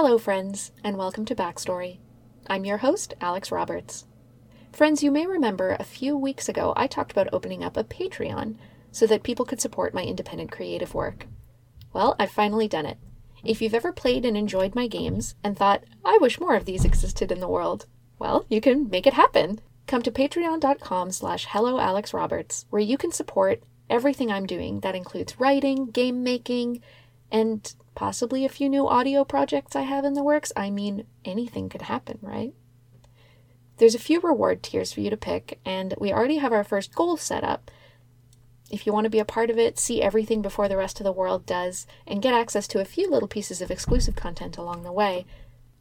Hello, friends, and welcome to Backstory. I'm your host, Alex Roberts. Friends, you may remember a few weeks ago I talked about opening up a Patreon so that people could support my independent creative work. Well, I've finally done it. If you've ever played and enjoyed my games and thought, I wish more of these existed in the world, well, you can make it happen. Come to patreon.com slash helloalexroberts, where you can support everything I'm doing. That includes writing, game making, and possibly a few new audio projects I have in the works. I mean, anything could happen, right? There's a few reward tiers for you to pick, and we already have our first goal set up. If you want to be a part of it, see everything before the rest of the world does, and get access to a few little pieces of exclusive content along the way,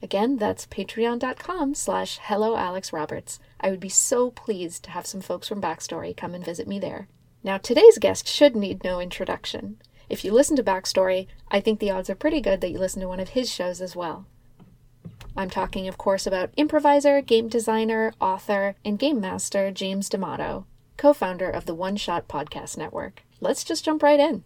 again, that's patreon.com slash helloalexroberts. I would be so pleased to have some folks from Backstory come and visit me there. Now, today's guest should need no introduction. If you listen to Backstory, I think the odds are pretty good that you listen to one of his shows as well. I'm talking, of course, about improviser, game designer, author, and game master James D'Amato, co founder of the One Shot Podcast Network. Let's just jump right in.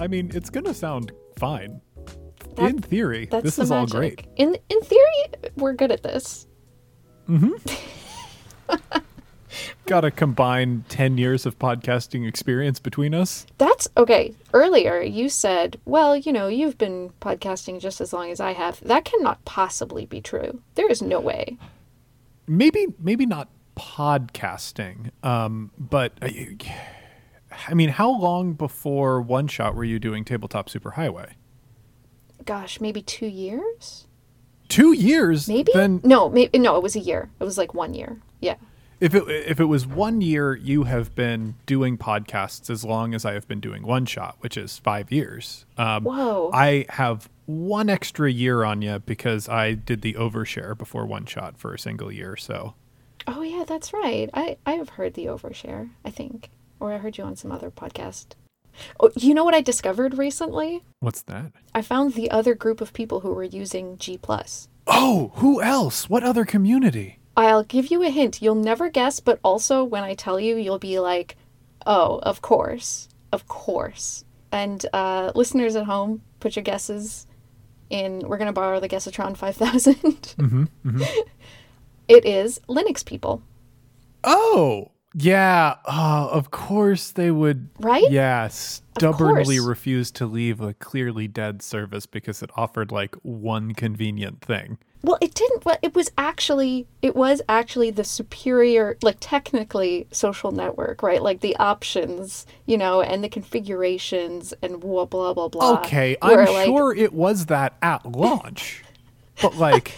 I mean, it's gonna sound fine. That- In theory, this is all great. In in theory, we're good at this. Got to combine 10 years of podcasting experience between us. That's okay. Earlier, you said, well, you know, you've been podcasting just as long as I have. That cannot possibly be true. There is no way. Maybe maybe not podcasting. Um, but I, I mean, how long before One Shot were you doing Tabletop Superhighway? Gosh, maybe two years? 2 years. Maybe? Then no, maybe, no, it was a year. It was like one year. Yeah. if it if it was 1 year, you have been doing podcasts as long as I have been doing One Shot, which is 5 years. Um, Whoa. I have one extra year on you because I did the overshare before one shot for a single year. So Oh, yeah, that's right. I, I have heard the overshare, I think. Or I heard you on some other podcast. Oh, you know what I discovered recently? what's that? I found the other group of people who were using G+. Oh, who else? What other community? I'll give you a hint. You'll never guess, but also when I tell you, you'll be like, oh, of course. Of course. And uh, listeners at home, put your guesses in. We're going to borrow the Guessatron 5000. Mm-hmm, mm-hmm. It is Linux people, Oh, yeah. Oh, of course they would. right? Yeah, stubbornly refuse to leave a clearly dead service because it offered like one convenient thing. Well, it didn't. Well, it was actually it was actually the superior, like technically social network, right? Like the options, you know, and the configurations and blah blah blah blah. Okay, I'm like- sure it was that at launch, but like,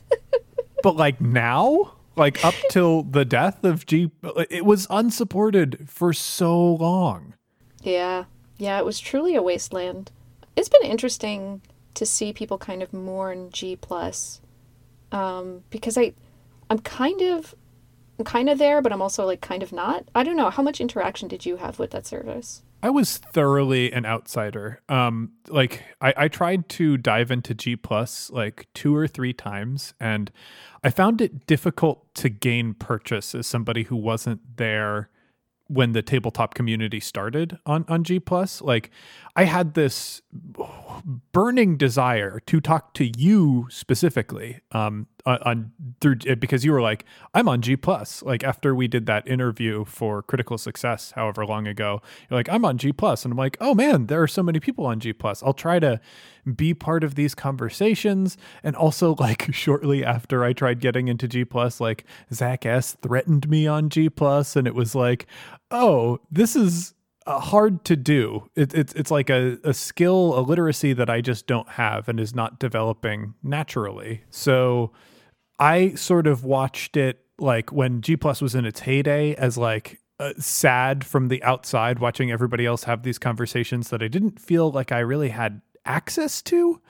but like now, like up till the death of G, it was unsupported for so long. Yeah, yeah, it was truly a wasteland. It's been interesting to see people kind of mourn G plus, um, because I, I'm kind of, I'm kind of there, but I'm also like kind of not. I don't know. How much interaction did you have with that service? I was thoroughly an outsider. Um, like I, I tried to dive into G plus like two or three times, and I found it difficult to gain purchase as somebody who wasn't there when the tabletop community started on on G plus. Like I had this burning desire to talk to you specifically um on, on through because you were like I'm on G plus like after we did that interview for critical success however long ago you're like I'm on G plus and I'm like oh man there are so many people on G plus I'll try to be part of these conversations and also like shortly after I tried getting into G plus like Zak S threatened me on G plus and it was like oh this is uh, hard to do. It, it's it's like a, a skill, a literacy that I just don't have and is not developing naturally. So I sort of watched it like when G Plus was in its heyday as like uh, sad from the outside, watching everybody else have these conversations that I didn't feel like I really had access to.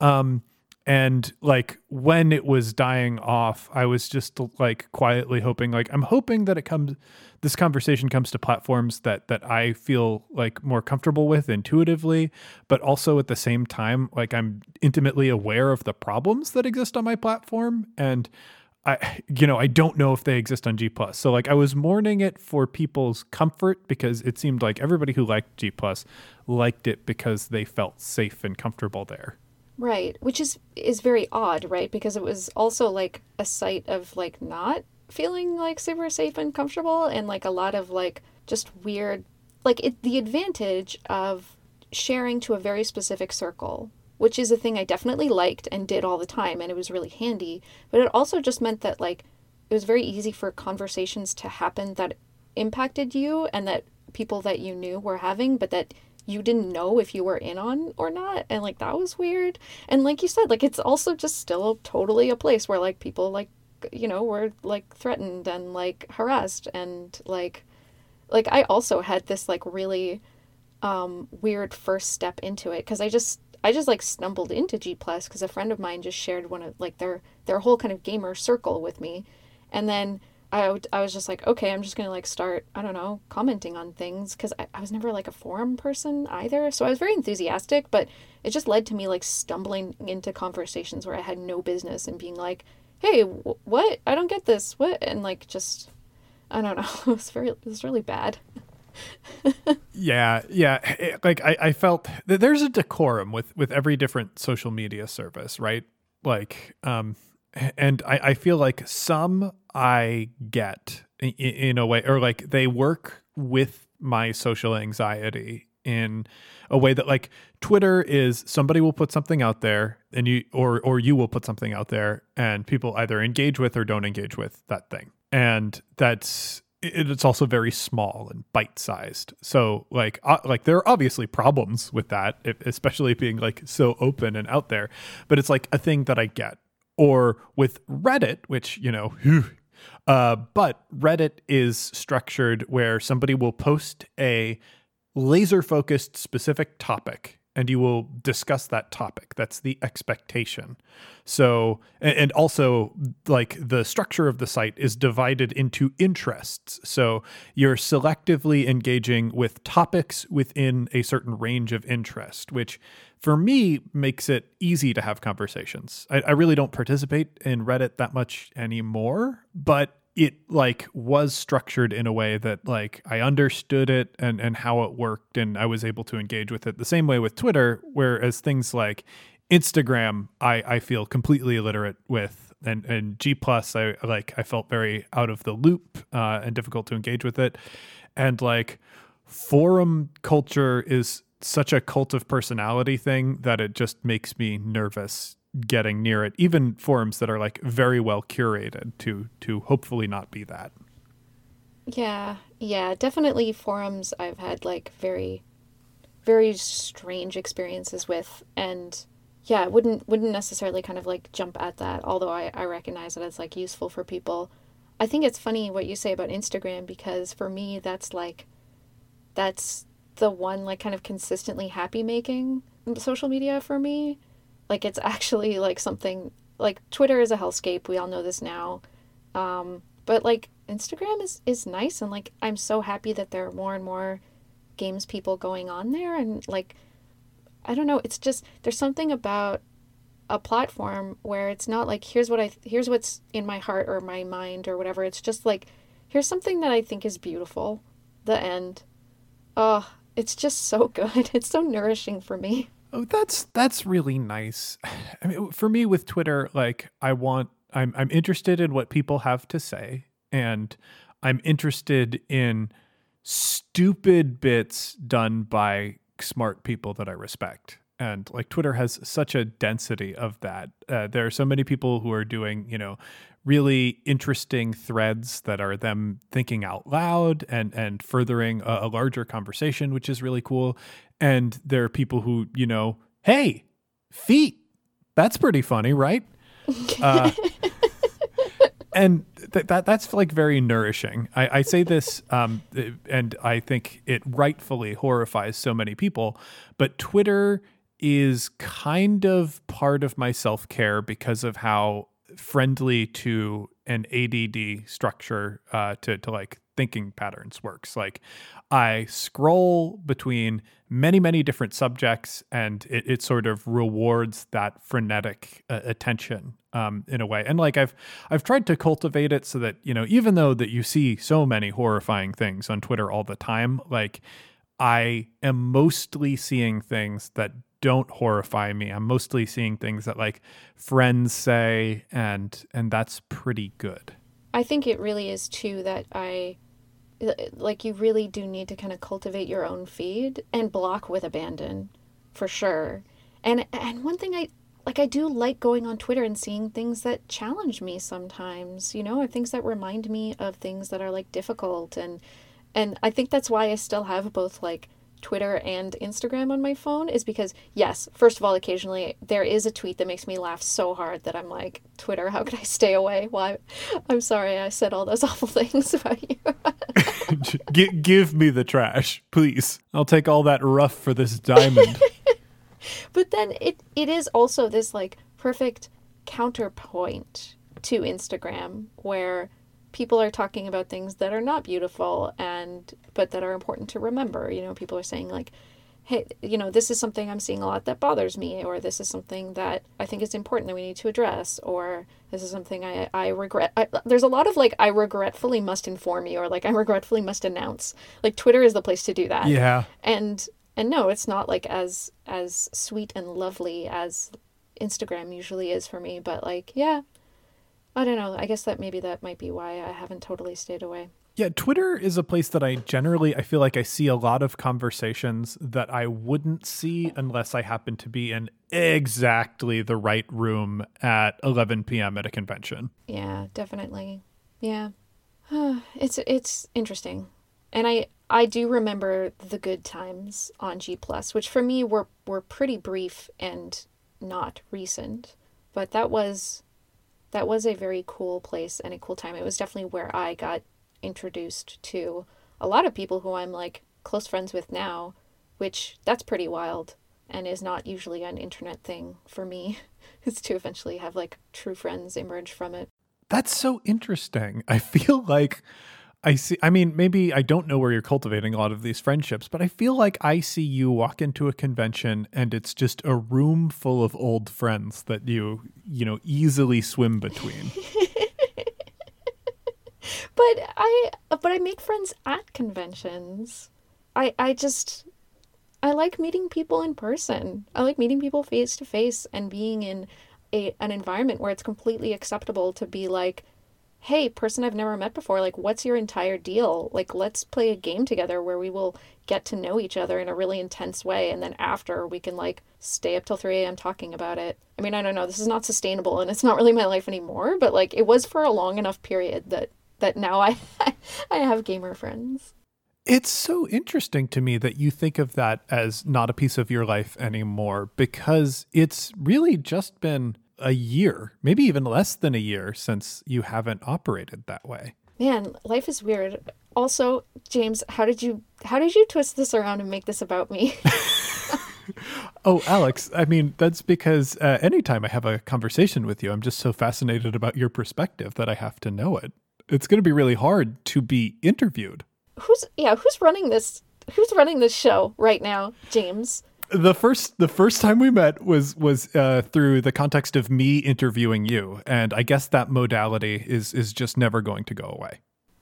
Um, and like when it was dying off i was just like quietly hoping like i'm hoping that it comes this conversation comes to platforms that that i feel like more comfortable with intuitively but also at the same time like i'm intimately aware of the problems that exist on my platform and I you know I don't know if they exist on G Plus. So like I was mourning it for people's comfort because it seemed like everybody who liked G Plus liked it because they felt safe and comfortable there. Right, which is is very odd, right? Because it was also like a site of like not feeling like super safe and comfortable and like a lot of like just weird like it the advantage of sharing to a very specific circle which is a thing I definitely liked and did all the time and it was really handy, but it also just meant that like it was very easy for conversations to happen that impacted you and that people that you knew were having but that you didn't know if you were in on or not and like that was weird. And like you said like it's also just still totally a place where like people like you know were like threatened and like harassed and like like i also had this like really um weird first step into it because i just i just like stumbled into g plus because a friend of mine just shared one of like their their whole kind of gamer circle with me. And then I, I was just like, okay, I'm just going to like start, I don't know, commenting on things because I, I was never like a forum person either. So I was very enthusiastic, but it just led to me like stumbling into conversations where I had no business and being like, hey, w- what? I don't get this. What? And like just, I don't know. it was very, it was really bad. yeah, yeah. It, like I, I felt that there's a decorum with with every different social media service, right? Like, um, and I, I feel like some I get in, in a way, or like they work with my social anxiety in a way that like Twitter is somebody will put something out there and you or or you will put something out there and people either engage with or don't engage with that thing. And that's it's also very small and bite-sized. So like uh, like there are obviously problems with that, especially being like so open and out there, but it's like a thing that I get or with Reddit, which, you know, uh, but Reddit is structured where somebody will post a laser focused specific topic and you will discuss that topic. That's the expectation. So, and also like the structure of the site is divided into interests. So you're selectively engaging with topics within a certain range of interest, which for me makes it easy to have conversations. I, I really don't participate in Reddit that much anymore, but it like was structured in a way that like I understood it and and how it worked and I was able to engage with it the same way with Twitter whereas things like Instagram I I feel completely illiterate with and and G plus I like I felt very out of the loop uh, and difficult to engage with it and like forum culture is such a cult of personality thing that it just makes me nervous getting near it even forums that are like very well curated to to hopefully not be that. Yeah yeah definitely forums i've had like very very strange experiences with and yeah wouldn't wouldn't necessarily kind of like jump at that although i i recognize that it's like useful for people. I think it's funny what you say about instagram because for me that's like that's the one like kind of consistently happy making social media for me like it's actually like something like Twitter is a hellscape. We all know this now. Um, but like Instagram is is nice and like I'm so happy that there are more and more games people going on there and like I don't know, it's just there's something about a platform where it's not like here's what I here's what's in my heart or my mind or whatever. It's just like here's something that I think is beautiful. The end. Oh, it's just so good. It's so nourishing for me. Oh, that's that's really nice. I mean, for me with Twitter, like I want, I'm I'm interested in what people have to say, and I'm interested in stupid bits done by smart people that I respect. And like Twitter has such a density of that. Uh, there are so many people who are doing, you know, really interesting threads that are them thinking out loud and and furthering a, a, larger conversation which is really cool. And there are people who you know hey feet that's pretty funny right? Uh, and th- that that's like very nourishing. I, I say this um, and i think it rightfully horrifies so many people but twitter is kind of part of my self care because of how friendly to an ADD structure uh, to to like thinking patterns works. Like I scroll between many many different subjects, and it, it sort of rewards that frenetic uh, attention um, in a way. And like I've I've tried to cultivate it so that you know even though that you see so many horrifying things on Twitter all the time, like I am mostly seeing things that don't horrify me. I'm mostly seeing things that like friends say and and that's pretty good. I think it really is too that I like you really do need to kind of cultivate your own feed and block with abandon for sure. And and one thing I like I do like going on Twitter and seeing things that challenge me sometimes, you know, or things that remind me of things that are like difficult and and I think that's why I still have both like Twitter and Instagram on my phone is because yes, first of all, occasionally there is a tweet that makes me laugh so hard that I'm like, Twitter, how could I stay away? Why? I'm sorry I said all those awful things about you. G- give me the trash, please. I'll take all that rough for this diamond. but then it it is also this like perfect counterpoint to Instagram where people are talking about things that are not beautiful and but that are important to remember. You know people are saying like hey you know this is something i'm seeing a lot that bothers me or this is something that i think is important that we need to address or this is something i i regret I, there's a lot of like i regretfully must inform you or like i regretfully must announce. Like twitter is the place to do that. Yeah. And and no it's not like as as sweet and lovely as instagram usually is for me but like yeah I don't know. I guess that maybe that might be why I haven't totally stayed away. Yeah, Twitter is a place that I generally I feel like I see a lot of conversations that I wouldn't see unless I happen to be in exactly the right room at 11 p.m. at a convention. Yeah, definitely. Yeah. it's it's interesting. And I I do remember the good times on G Plus, which for me were were pretty brief and not recent. But that was that was a very cool place and a cool time. It was definitely where I got introduced to a lot of people who I'm like close friends with now, which that's pretty wild and is not usually an internet thing for me. is to eventually have like true friends emerge from it. That's so interesting. I feel like I see. I mean, maybe I don't know where you're cultivating a lot of these friendships, but I feel like I see you walk into a convention and it's just a room full of old friends that you, you know, easily swim between. but I, but I make friends at conventions. I, I just, I like meeting people in person. I like meeting people face to face and being in a an environment where it's completely acceptable to be like hey, person I've never met before, like, what's your entire deal? Like, let's play a game together where we will get to know each other in a really intense way. And then after, we can, like, stay up till 3 a.m. talking about it. I mean, I don't know. This is not sustainable and it's not really my life anymore, but, like, it was for a long enough period that, that now I, I have gamer friends. It's so interesting to me that you think of that as not a piece of your life anymore because it's really just been a year, maybe even less than a year since you haven't operated that way. Man, life is weird. Also, James, how did you how did you twist this around and make this about me? oh, Alex, I mean, that's because uh, anytime I have a conversation with you, I'm just so fascinated about your perspective that I have to know it. It's going to be really hard to be interviewed. Who's yeah, who's running this who's running this show right now, James? The first the first time we met was was uh, through the context of me interviewing you, and I guess that modality is is just never going to go away.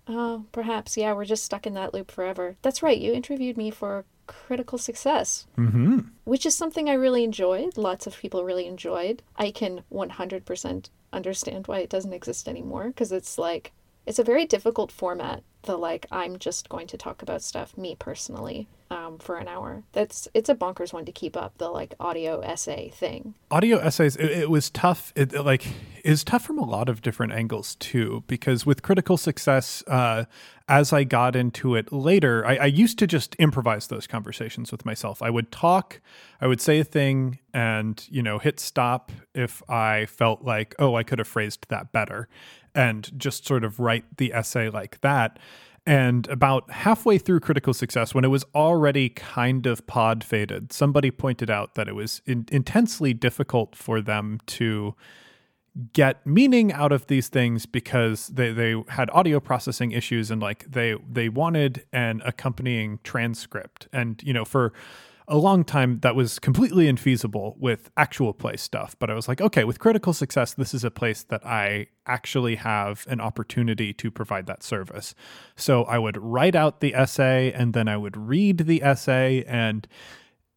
Oh, perhaps yeah, we're just stuck in that loop forever. That's right. You interviewed me for critical success, mm-hmm. which is something I really enjoyed. Lots of people really enjoyed. I can one hundred percent understand why it doesn't exist anymore because it's like it's a very difficult format. The like I'm just going to talk about stuff me personally um, for an hour. That's it's a bonkers one to keep up the like audio essay thing. Audio essays, it, it was tough. It, it like is tough from a lot of different angles too. Because with critical success, uh, as I got into it later, I, I used to just improvise those conversations with myself. I would talk, I would say a thing, and you know hit stop if I felt like oh I could have phrased that better, and just sort of write the essay like that And about halfway through critical success, when it was already kind of pod faded, somebody pointed out that it was in- intensely difficult for them to get meaning out of these things because they, they had audio processing issues and like they they wanted an accompanying transcript. And you know for a long time that was completely infeasible with actual play stuff but i was like okay with critical success this is a place that i actually have an opportunity to provide that service. So i would write out the essay and then i would read the essay and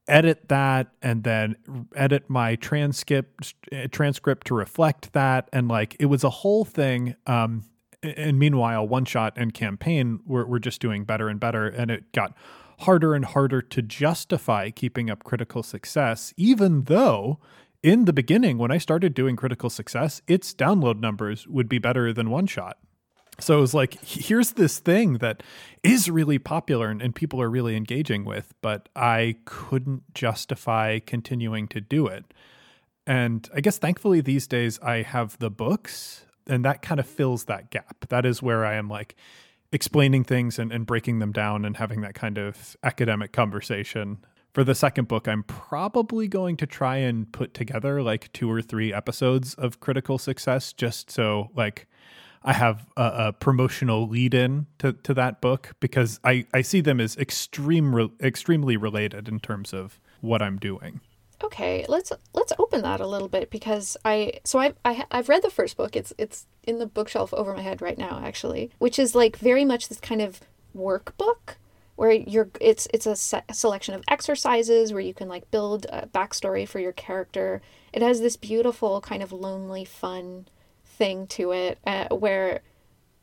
edit that and then edit my transcript transcript to reflect that. And like it was a whole thing um and meanwhile one shot and campaign were, were just doing better and better and it got harder and harder to justify keeping up critical success even though in the beginning when i started doing critical success its download numbers would be better than one shot so it was like, here's this thing that is really popular and, and, people are really engaging with, but I couldn't justify continuing to do it. And I guess thankfully these days I have the books, and that kind of fills that gap. That is where I am like explaining things and, and breaking them down and having that kind of academic conversation. For the second book, I'm probably going to try and put together like two or three episodes of critical success just so like I have a, a promotional lead in to, to that book because I, I see them as extreme re, extremely related in terms of what I'm doing. Okay, let's let's open that a little bit because I so I, I I've read the first book. It's it's in the bookshelf over my head right now actually, which is like very much this kind of workbook where you're it's it's a, se- a selection of exercises where you can like build a backstory for your character. It has this beautiful kind of lonely fun thing to it uh, where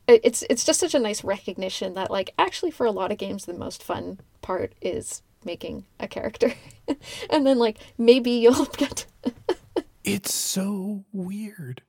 it's it's just such a nice recognition that like actually for a lot of games the most fun part is making a character. And then like maybe you'll get it's so weird.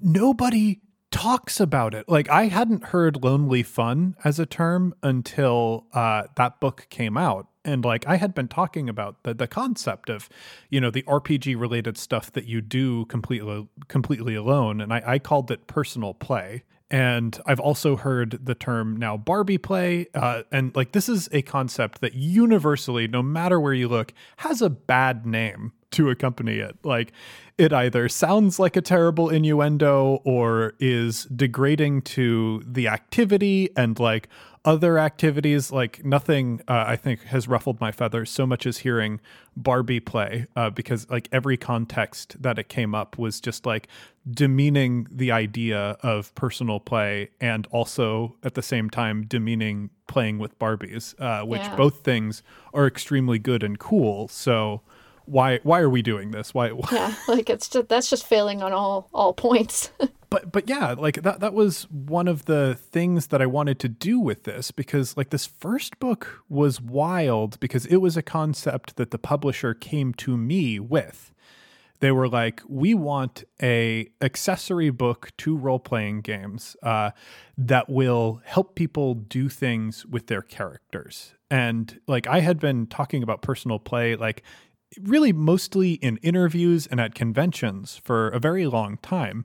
Nobody talks about it. Like i hadn't heard lonely fun as a term until uh, that book came out. And like i had been talking about the, the concept of you know the rpg related stuff that you do completely completely alone. And I, I called it personal play and I've also heard the term now Barbie play. Uh, and like, this is a concept that universally, no matter where you look, has a bad name to accompany it. Like, it either sounds like a terrible innuendo or is degrading to the activity and like other activities like nothing uh, i think has ruffled my feathers so much as hearing barbie play uh, because like every context that it came up was just like demeaning the idea of personal play and also at the same time demeaning playing with barbies uh, which yeah. both things are extremely good and cool so why why are we doing this? Why, why? yeah like it's just that's just failing on all all points. But but yeah like that that was one of the things that i wanted to do with this because like this first book was wild because it was a concept that the publisher came to me with. They were like we want a accessory book to role-playing games uh, that will help people do things with their characters. And like i had been talking about personal play like really mostly in interviews and at conventions for a very long time.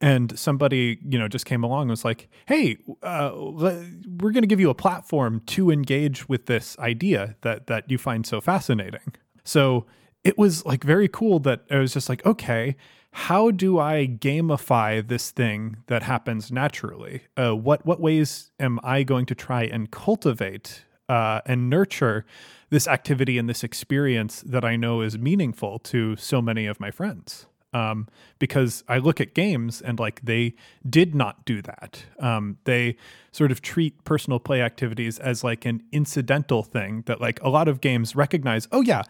And somebody, you know, just came along and was like, "Hey, uh, we're going to give you a platform to engage with this idea that that you find so fascinating." So it was like very cool that I was just like, "Okay, how do I gamify this thing that happens naturally? Uh, what what ways am I going to try and cultivate uh, and nurture this activity and this experience that I know is meaningful to so many of my friends. Um, because I look at games and like they did not do that. Um, they sort of treat personal play activities as like an incidental thing that like a lot of games recognize. Oh yeah,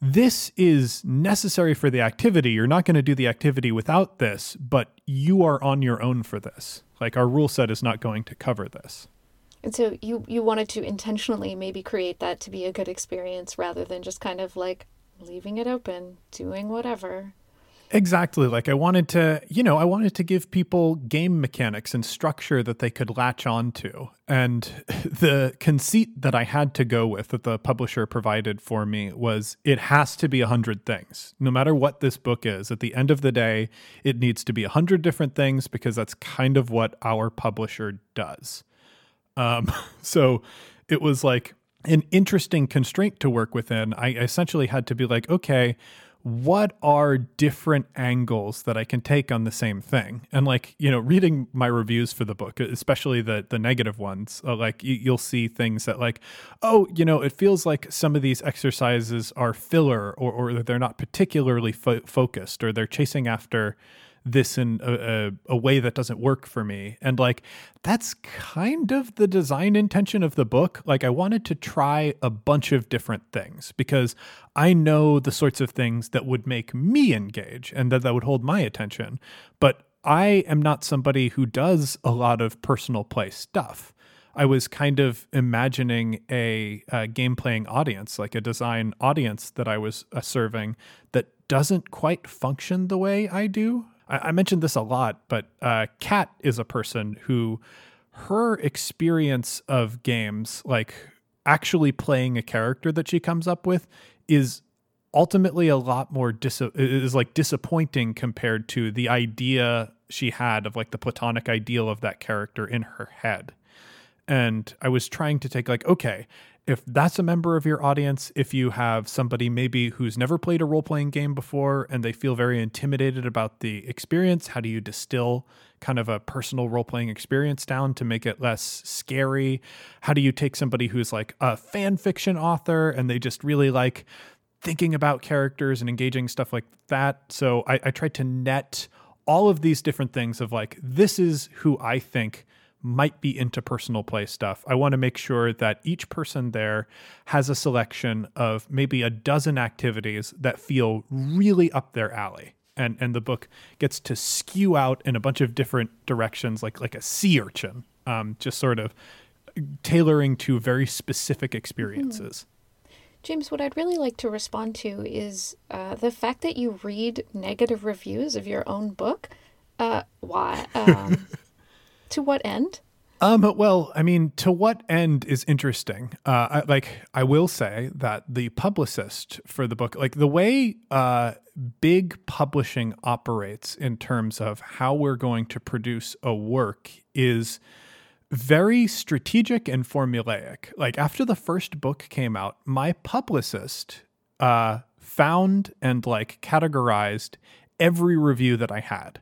this is necessary for the activity. You're not going to do the activity without this, but you are on your own for this. Like our rule set is not going to cover this. And so you you wanted to intentionally maybe create that to be a good experience rather than just kind of like leaving it open, doing whatever. Exactly. Like I wanted to, you know, I wanted to give people game mechanics and structure that they could latch onto. And the conceit that I had to go with that the publisher provided for me was it has to be a hundred things. No matter what this book is, at the end of the day, it needs to be a hundred different things because that's kind of what our publisher does. Um, so it was like an interesting constraint to work within. I essentially had to be like, okay, what are different angles that I can take on the same thing? And like, you know, reading my reviews for the book, especially the the negative ones, uh, like you, will see things that like, oh, you know, it feels like some of these exercises are filler or or they're not particularly fo- focused or they're chasing after this in a, a, a, way that doesn't work for me. And like, that's kind of the design intention of the book. Like, I wanted to try a bunch of different things because I know the sorts of things that would make me engage and that, that would hold my attention. But I am not somebody who does a lot of personal play stuff. I was kind of imagining a, a game playing audience, like a design audience that I was uh, serving that doesn't quite function the way I do. I, I mentioned this a lot, but uh, Kat is a person who her experience of games, like actually playing a character that she comes up with, is ultimately a lot more dis- is like disappointing compared to the idea she had of like the platonic ideal of that character in her head. And I was trying to take like, okay, if that's a member of your audience, if you have somebody maybe who's never played a role playing game before and they feel very intimidated about the experience, how do you distill kind of a personal role playing experience down to make it less scary? How do you take somebody who's like a fan fiction author and they just really like thinking about characters and engaging stuff like that? So I, I tried to net all of these different things of like, this is who I think might be into personal play stuff. I want to make sure that each person there has a selection of maybe a dozen activities that feel really up their alley. And and the book gets to skew out in a bunch of different directions like like a sea urchin. Um, just sort of tailoring to very specific experiences. Mm. James, what I'd really like to respond to is uh, the fact that you read negative reviews of your own book. Uh, why? Um, To what end? Um, well, I mean, to what end is interesting? Uh, I, like, I will say that the publicist for the book, like the way uh, big publishing operates in terms of how we're going to produce a work, is very strategic and formulaic. Like, after the first book came out, my publicist uh, found and like categorized every review that I had,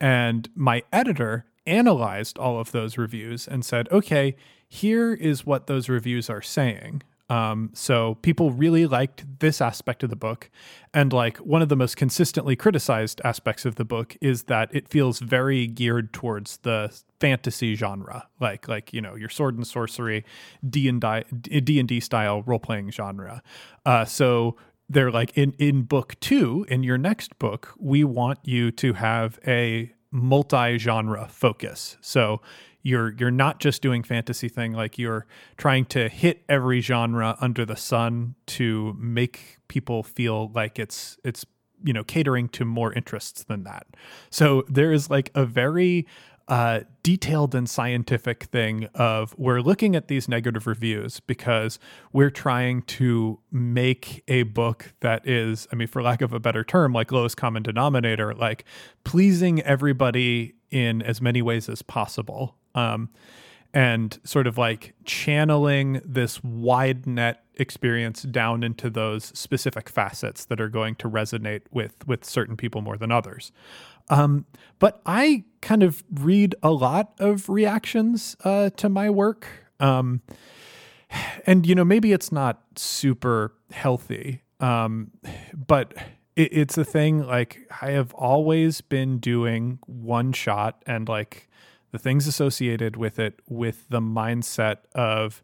and my editor analyzed all of those reviews and said, okay, here is what those reviews are saying. Um, so people really liked this aspect of the book. And like one of the most consistently criticized aspects of the book is that it feels very geared towards the fantasy genre, like like you know your sword and sorcery, D and D and D style role playing genre. Uh, so they're like in in book two, in your next book, we want you to have a multi-genre focus. So you're you're not just doing fantasy thing like you're trying to hit every genre under the sun to make people feel like it's it's you know catering to more interests than that. So there is like a very uh, detailed and scientific thing of we're looking at these negative reviews because we're trying to make a book that is, I mean, for lack of a better term, like lowest common denominator, like pleasing everybody in as many ways as possible. Um, and sort of like channeling this wide net experience down into those specific facets that are going to resonate with with certain people more than others. Um, but I kind of read a lot of reactions uh, to my work. Um, and, you know, maybe it's not super healthy, um, but it, it's a thing like I have always been doing one shot and like the things associated with it with the mindset of,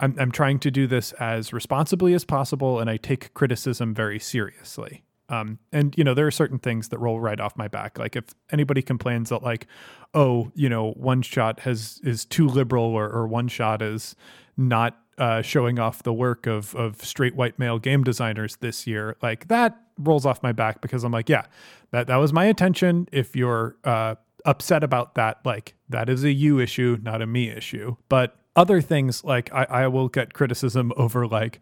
I'm, I'm trying to do this as responsibly as possible and I take criticism very seriously. Um, and you know there are certain things that roll right off my back. Like if anybody complains that like, oh, you know, one shot has is too liberal or, or one shot is not uh, showing off the work of of straight white male game designers this year, like that rolls off my back because I'm like, yeah, that that was my intention. If you're uh, upset about that, like that is a you issue, not a me issue. But other things like I, I will get criticism over like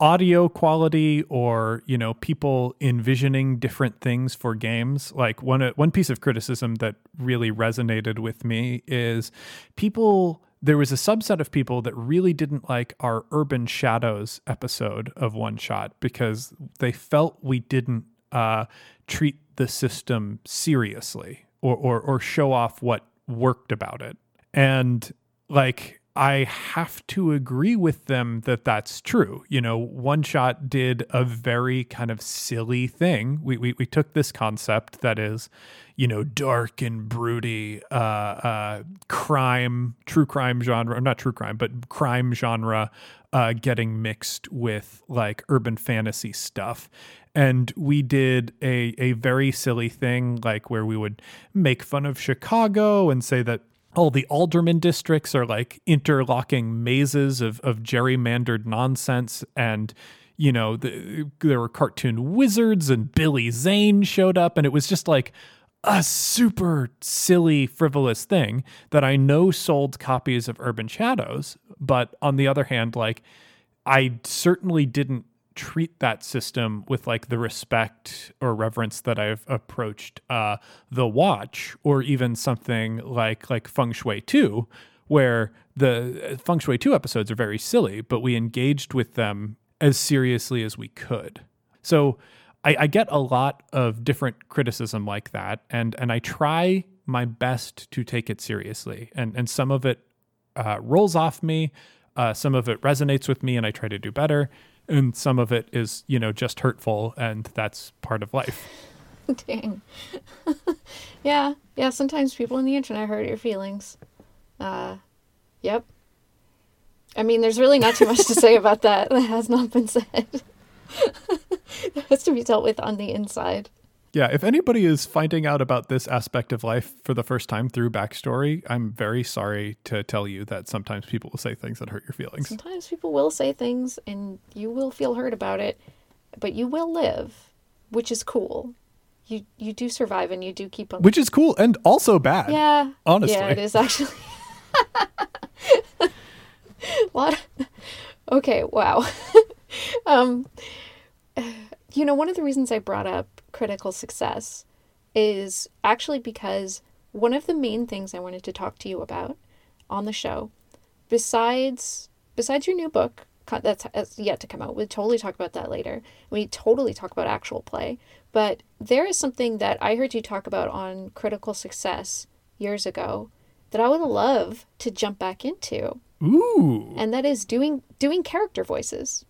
audio quality or you know people envisioning different things for games like one one piece of criticism that really resonated with me is people there was a subset of people that really didn't like our Urban Shadows episode of One Shot because they felt we didn't uh, treat the system seriously or, or or show off what worked about it. And like I have to agree with them that that's true. You know, One Shot did a very kind of silly thing. We, we, we took this concept that is, you know, dark and broody, uh, uh, crime, true crime genre, not true crime, but crime genre uh, getting mixed with like urban fantasy stuff. And we did a, a very silly thing, like where we would make fun of Chicago and say that all the alderman districts are like interlocking mazes of, of gerrymandered nonsense and you know the, there were cartoon wizards and billy zane showed up and it was just like a super silly frivolous thing that i know sold copies of urban shadows but on the other hand like i certainly didn't treat that system with like the respect or reverence that I've approached uh, the watch or even something like like Feng Shui 2 where the uh, Feng Shui 2 episodes are very silly but we engaged with them as seriously as we could. So I, I get a lot of different criticism like that and and I try my best to take it seriously and and some of it uh, rolls off me uh, some of it resonates with me and I try to do better and some of it is you know just hurtful and that's part of life. Dang. Yeah yeah sometimes people on the internet hurt your feelings. Uh yep. I mean there's really not too much to say about that. That has not been said. That has to be dealt with on the inside yeah, if anybody is finding out about this aspect of life for the first time through backstory, I'm very sorry to tell you that sometimes people will say things that hurt your feelings. Sometimes people will say things and you will feel hurt about it, but you will live, which is cool. You you do survive and you do keep on Which is cool and also bad. Yeah. Honestly. Yeah, it is actually. lot of... Okay, wow. um you know, one of the reasons I brought up critical success is actually because one of the main things I wanted to talk to you about on the show, besides besides your new book that's yet to come out, we'll totally talk about that later. We totally talk about actual play, but there is something that I heard you talk about on critical success years ago that I would love to jump back into. Ooh. And that is doing doing character voices.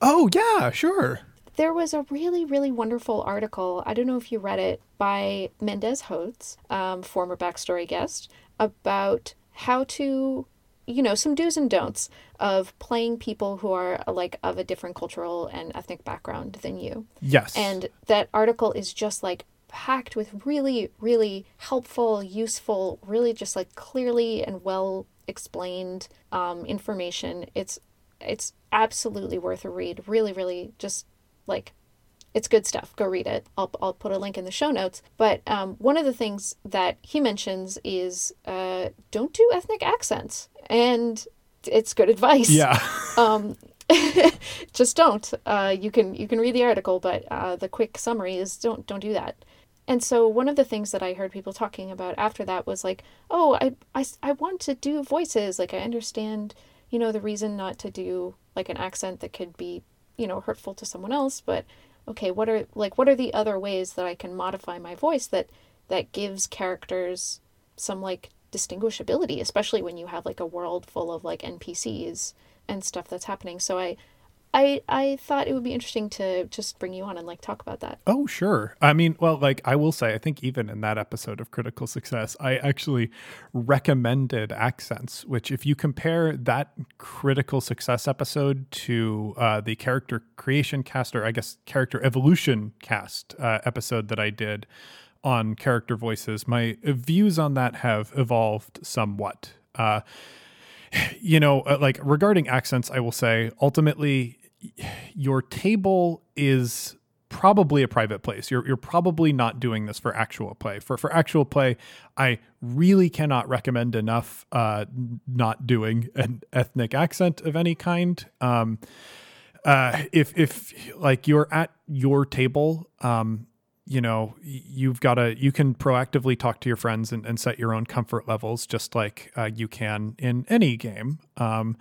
Oh, yeah, sure there was a really, really wonderful article. I don't know if you read it by Mendez Hodes, um, former backstory guest, about how to, you know, some do's and don'ts of playing people who are like of a different cultural and ethnic background than you. Yes. And that article is just like packed with really, really helpful, useful, really just like clearly and well explained um, information. It's it's absolutely worth a read. Really, really just like it's good stuff. Go read it. I'll, I'll put a link in the show notes. But um, one of the things that he mentions is uh, don't do ethnic accents. And it's good advice. Yeah. um, just don't. Uh, you can you can read the article, but uh, the quick summary is don't don't do that. And so one of the things that I heard people talking about after that was like, oh, I, I, I want to do voices. Like I understand, you know, the reason not to do like an accent that could be you know hurtful to someone else but okay what are like what are the other ways that i can modify my voice that that gives characters some like distinguishability especially when you have like a world full of like npcs and stuff that's happening? So i I I thought it would be interesting to just bring you on and like talk about that. Oh, sure. I mean, well, like I will say, I think even in that episode of Critical Success, I actually recommended accents. Which, if you compare that Critical Success episode to uh, the character creation cast, or I guess character evolution cast uh, episode that I did on character voices, my views on that have evolved somewhat. Uh, you know, uh, like regarding accents, I will say ultimately your table is probably a private place. You're you're probably not doing this for actual play. For for actual play, I really cannot recommend enough uh, not doing an ethnic accent of any kind. Um, uh, if if like you're at your table, um, you know you've got to you can proactively talk to your friends and, and set your own comfort levels just like uh, you can in any game um,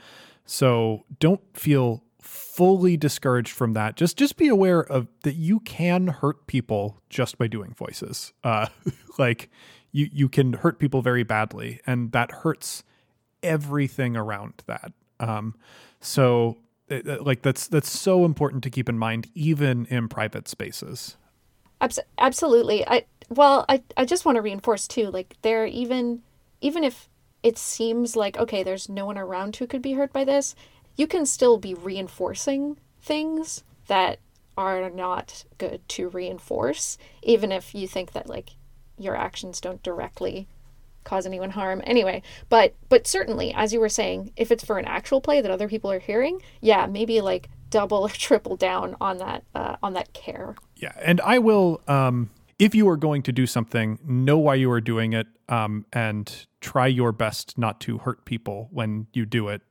so don't feel fully discouraged from that just just be aware of that you can hurt people just by doing voices uh, like you you can hurt people very badly and that hurts everything around that um, so like that's that's so important to keep in mind even in private spaces absolutely. I well, I I just want to reinforce too. Like there, even even if it seems like okay, there's no one around who could be hurt by this, you can still be reinforcing things that are not good to reinforce, even if you think that like your actions don't directly cause anyone harm anyway but but certainly as you were saying if it's for an actual play that other people are hearing yeah maybe like double or triple down on that uh, on that care. Yeah, and I will. Um, if you are going to do something, know why you are doing it, um, and try your best not to hurt people when you do it.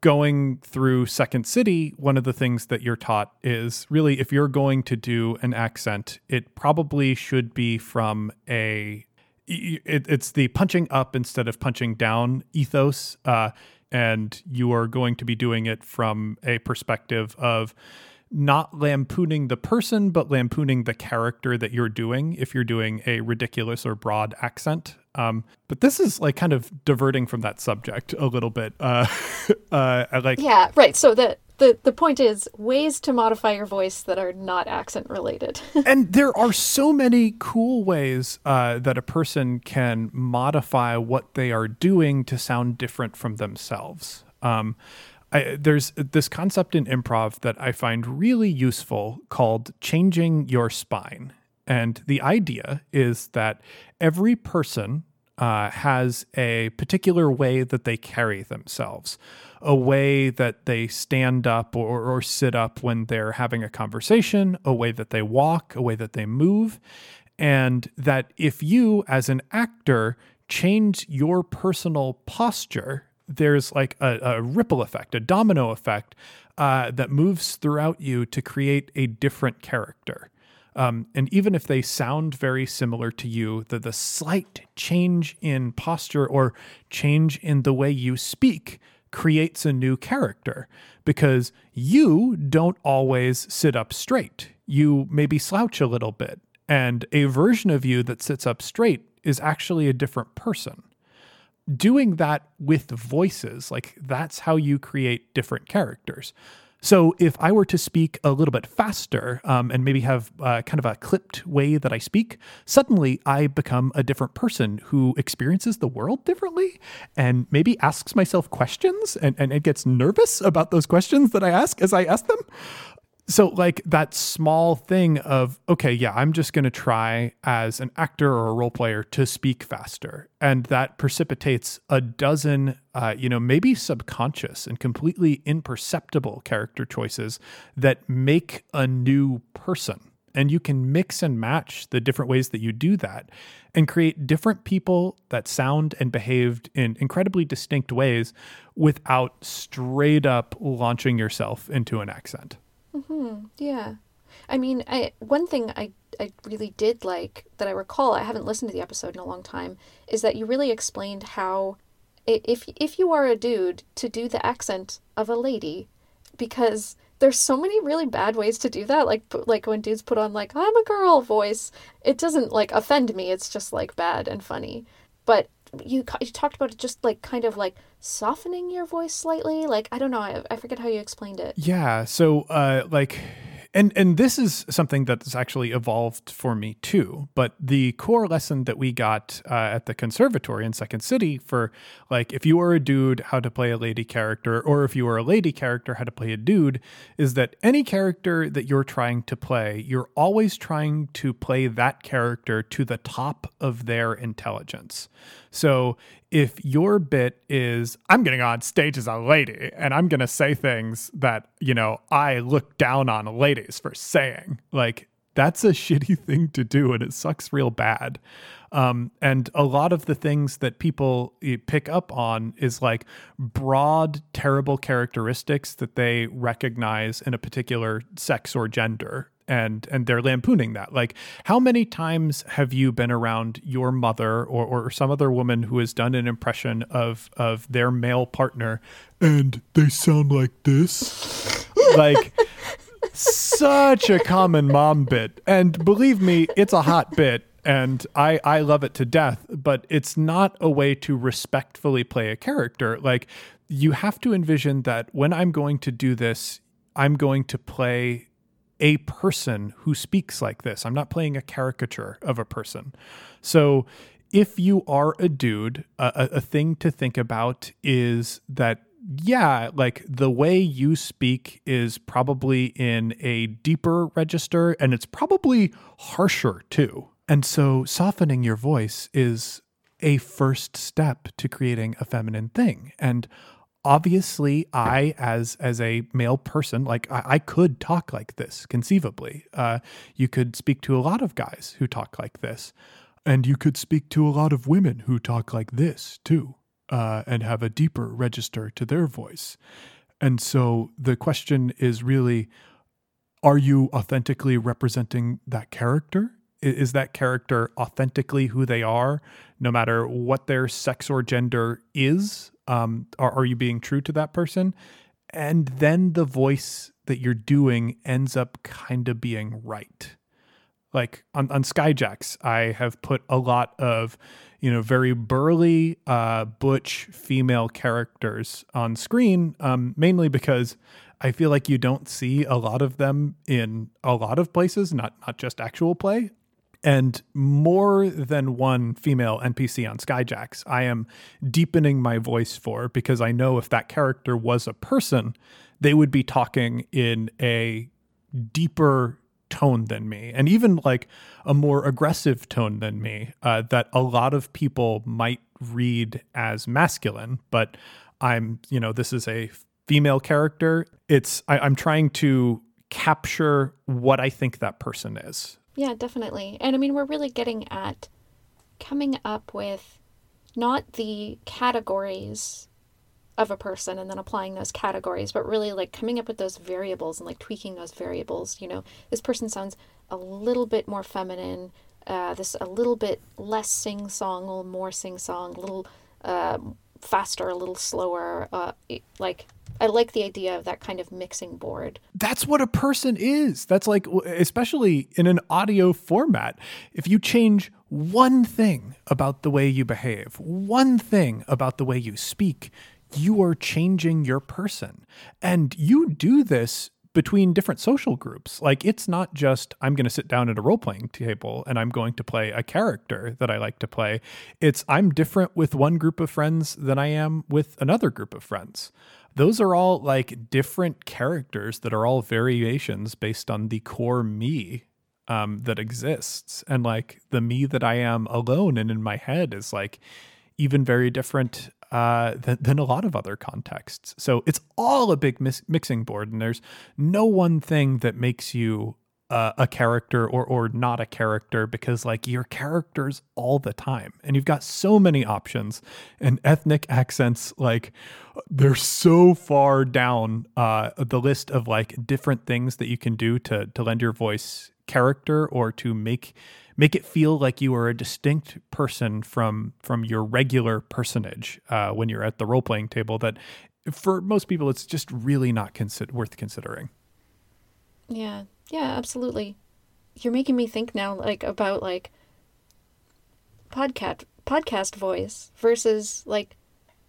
Going through Second City, one of the things that you're taught is really if you're going to do an accent, it probably should be from a it, it's the punching up instead of punching down ethos. Uh, and you are going to be doing it from a perspective of not lampooning the person, but lampooning the character that you're doing if you're doing a ridiculous or broad accent. Um, but this is like kind of diverting from that subject a little bit. Uh, uh, I like yeah, right. So the the the point is ways to modify your voice that are not accent related. and there are so many cool ways uh, that a person can modify what they are doing to sound different from themselves. Um, I, there's this concept in improv that I find really useful called changing your spine. And the idea is that every person uh, has a particular way that they carry themselves a way that they stand up or, or sit up when they're having a conversation, a way that they walk, a way that they move. And that if you, as an actor, change your personal posture, there's like a, a ripple effect, a domino effect uh, that moves throughout you to create a different character. Um, and even if they sound very similar to you, the, the slight change in posture or change in the way you speak creates a new character because you don't always sit up straight. You maybe slouch a little bit, and a version of you that sits up straight is actually a different person. Doing that with voices, like that's how you create different characters. So if I were to speak a little bit faster um, and maybe have uh, kind of a clipped way that I speak, suddenly I become a different person who experiences the world differently and maybe asks myself questions and, and it gets nervous about those questions that I ask as I ask them so like that small thing of okay yeah i'm just going to try as an actor or a role player to speak faster. And that precipitates a dozen uh, you know maybe subconscious and completely imperceptible character choices that make a new person. And you can mix and match the different ways that you do that and create different people that sound and behaved in incredibly distinct ways without straight up launching yourself into an accent Mm-hmm. Yeah. I mean, I one thing I I really did like that I recall. I haven't listened to the episode in a long time. Is that you really explained how if if you are a dude to do the accent of a lady, because there's so many really bad ways to do that. Like like when dudes put on like I'm a girl voice, it doesn't like offend me. It's just like bad and funny. But you you talked about it just like kind of like softening your voice slightly like i don't know i, I forget how you explained it. Yeah so uh like and and this is something that's actually evolved for me too but the core lesson that we got uh, at the conservatory in second city for like if you are a dude how to play a lady character or if you are a lady character how to play a dude is that any character that you're trying to play you're always trying to play that character to the top of their intelligence so if your bit is I'm getting on stage as a lady and I'm going to say things that, you know, I look down on ladies for saying, like that's a shitty thing to do and it sucks real bad. Um, and a lot of the things that people eh, pick up on is like broad, terrible characteristics that they recognize in a particular sex or gender and and they're lampooning that. Like how many times have you been around your mother or or some other woman who has done an impression of of their male partner and they sound like this? Like such a common mom bit. And believe me it's a hot bit and I I love it to death, but it's not a way to respectfully play a character. Like you have to envision that when I'm going to do this, I'm going to play a person who speaks like this. I'm not playing a caricature of a person. So if you are a dude, a, a thing to think about is that yeah, like the way you speak is probably in a deeper register and it's probably harsher too. And so softening your voice is a first step to creating a feminine thing. And obviously i as as a male person like i, I could talk like this conceivably. Uh, you could speak to a lot of guys who talk like this and you could speak to a lot of women who talk like this too uh, and have a deeper register to their voice. And so the question is really are you authentically representing that character? Is that character authentically who they are, no matter what their sex or gender is? Um, are, are you being true to that person? And then the voice that you're doing ends up kind of being right. Like on, on Skyjacks, I have put a lot of, you know, very burly, uh, butch female characters on screen, um, mainly because I feel like you don't see a lot of them in a lot of places, not not just actual play and more than one female NPC on Skyjacks, I am deepening my voice for because I know if that character was a person, they would be talking in a deeper tone than me, and even like a more aggressive tone than me uh, that a lot of people might read as masculine. But I'm, you know, this is a female character. It's I, I'm trying to capture what I think that person is yeah, definitely. And I mean, we're really getting at coming up with not the categories of a person and then applying those categories, but really like coming up with those variables and like tweaking those variables. You know, this person sounds a little bit more feminine, uh, this a little bit less sing song, a little more sing song, a little uh, faster, a little slower. Uh, like I like the idea of that kind of mixing board. That's what a person is. That's like, especially in an audio format. If you change one thing about the way you behave, one thing about the way you speak, you are changing your person. And you do this between different social groups. Like it's not just I'm going to sit down at a role playing table and I'm going to play a character that I like to play. It's I'm different with one group of friends than I am with another group of friends those are all like different characters that are all variations based on the core me um, that exists. And like the me that I am alone and in my head is like even very different uh, than, than a lot of other contexts. So it's all a big mis- mixing board, and there's no one thing that makes you uh, a character or or not a character because like your characters all the time and you've got so many options and ethnic accents like they're so far down uh, the list of like different things that you can do to to lend your voice character or to make make it feel like you are a distinct person from from your regular personage uh, when you're at the role playing table that for most people it's just really not worth considering yeah yeah, absolutely. You're making me think now like about like podcast podcast voice versus like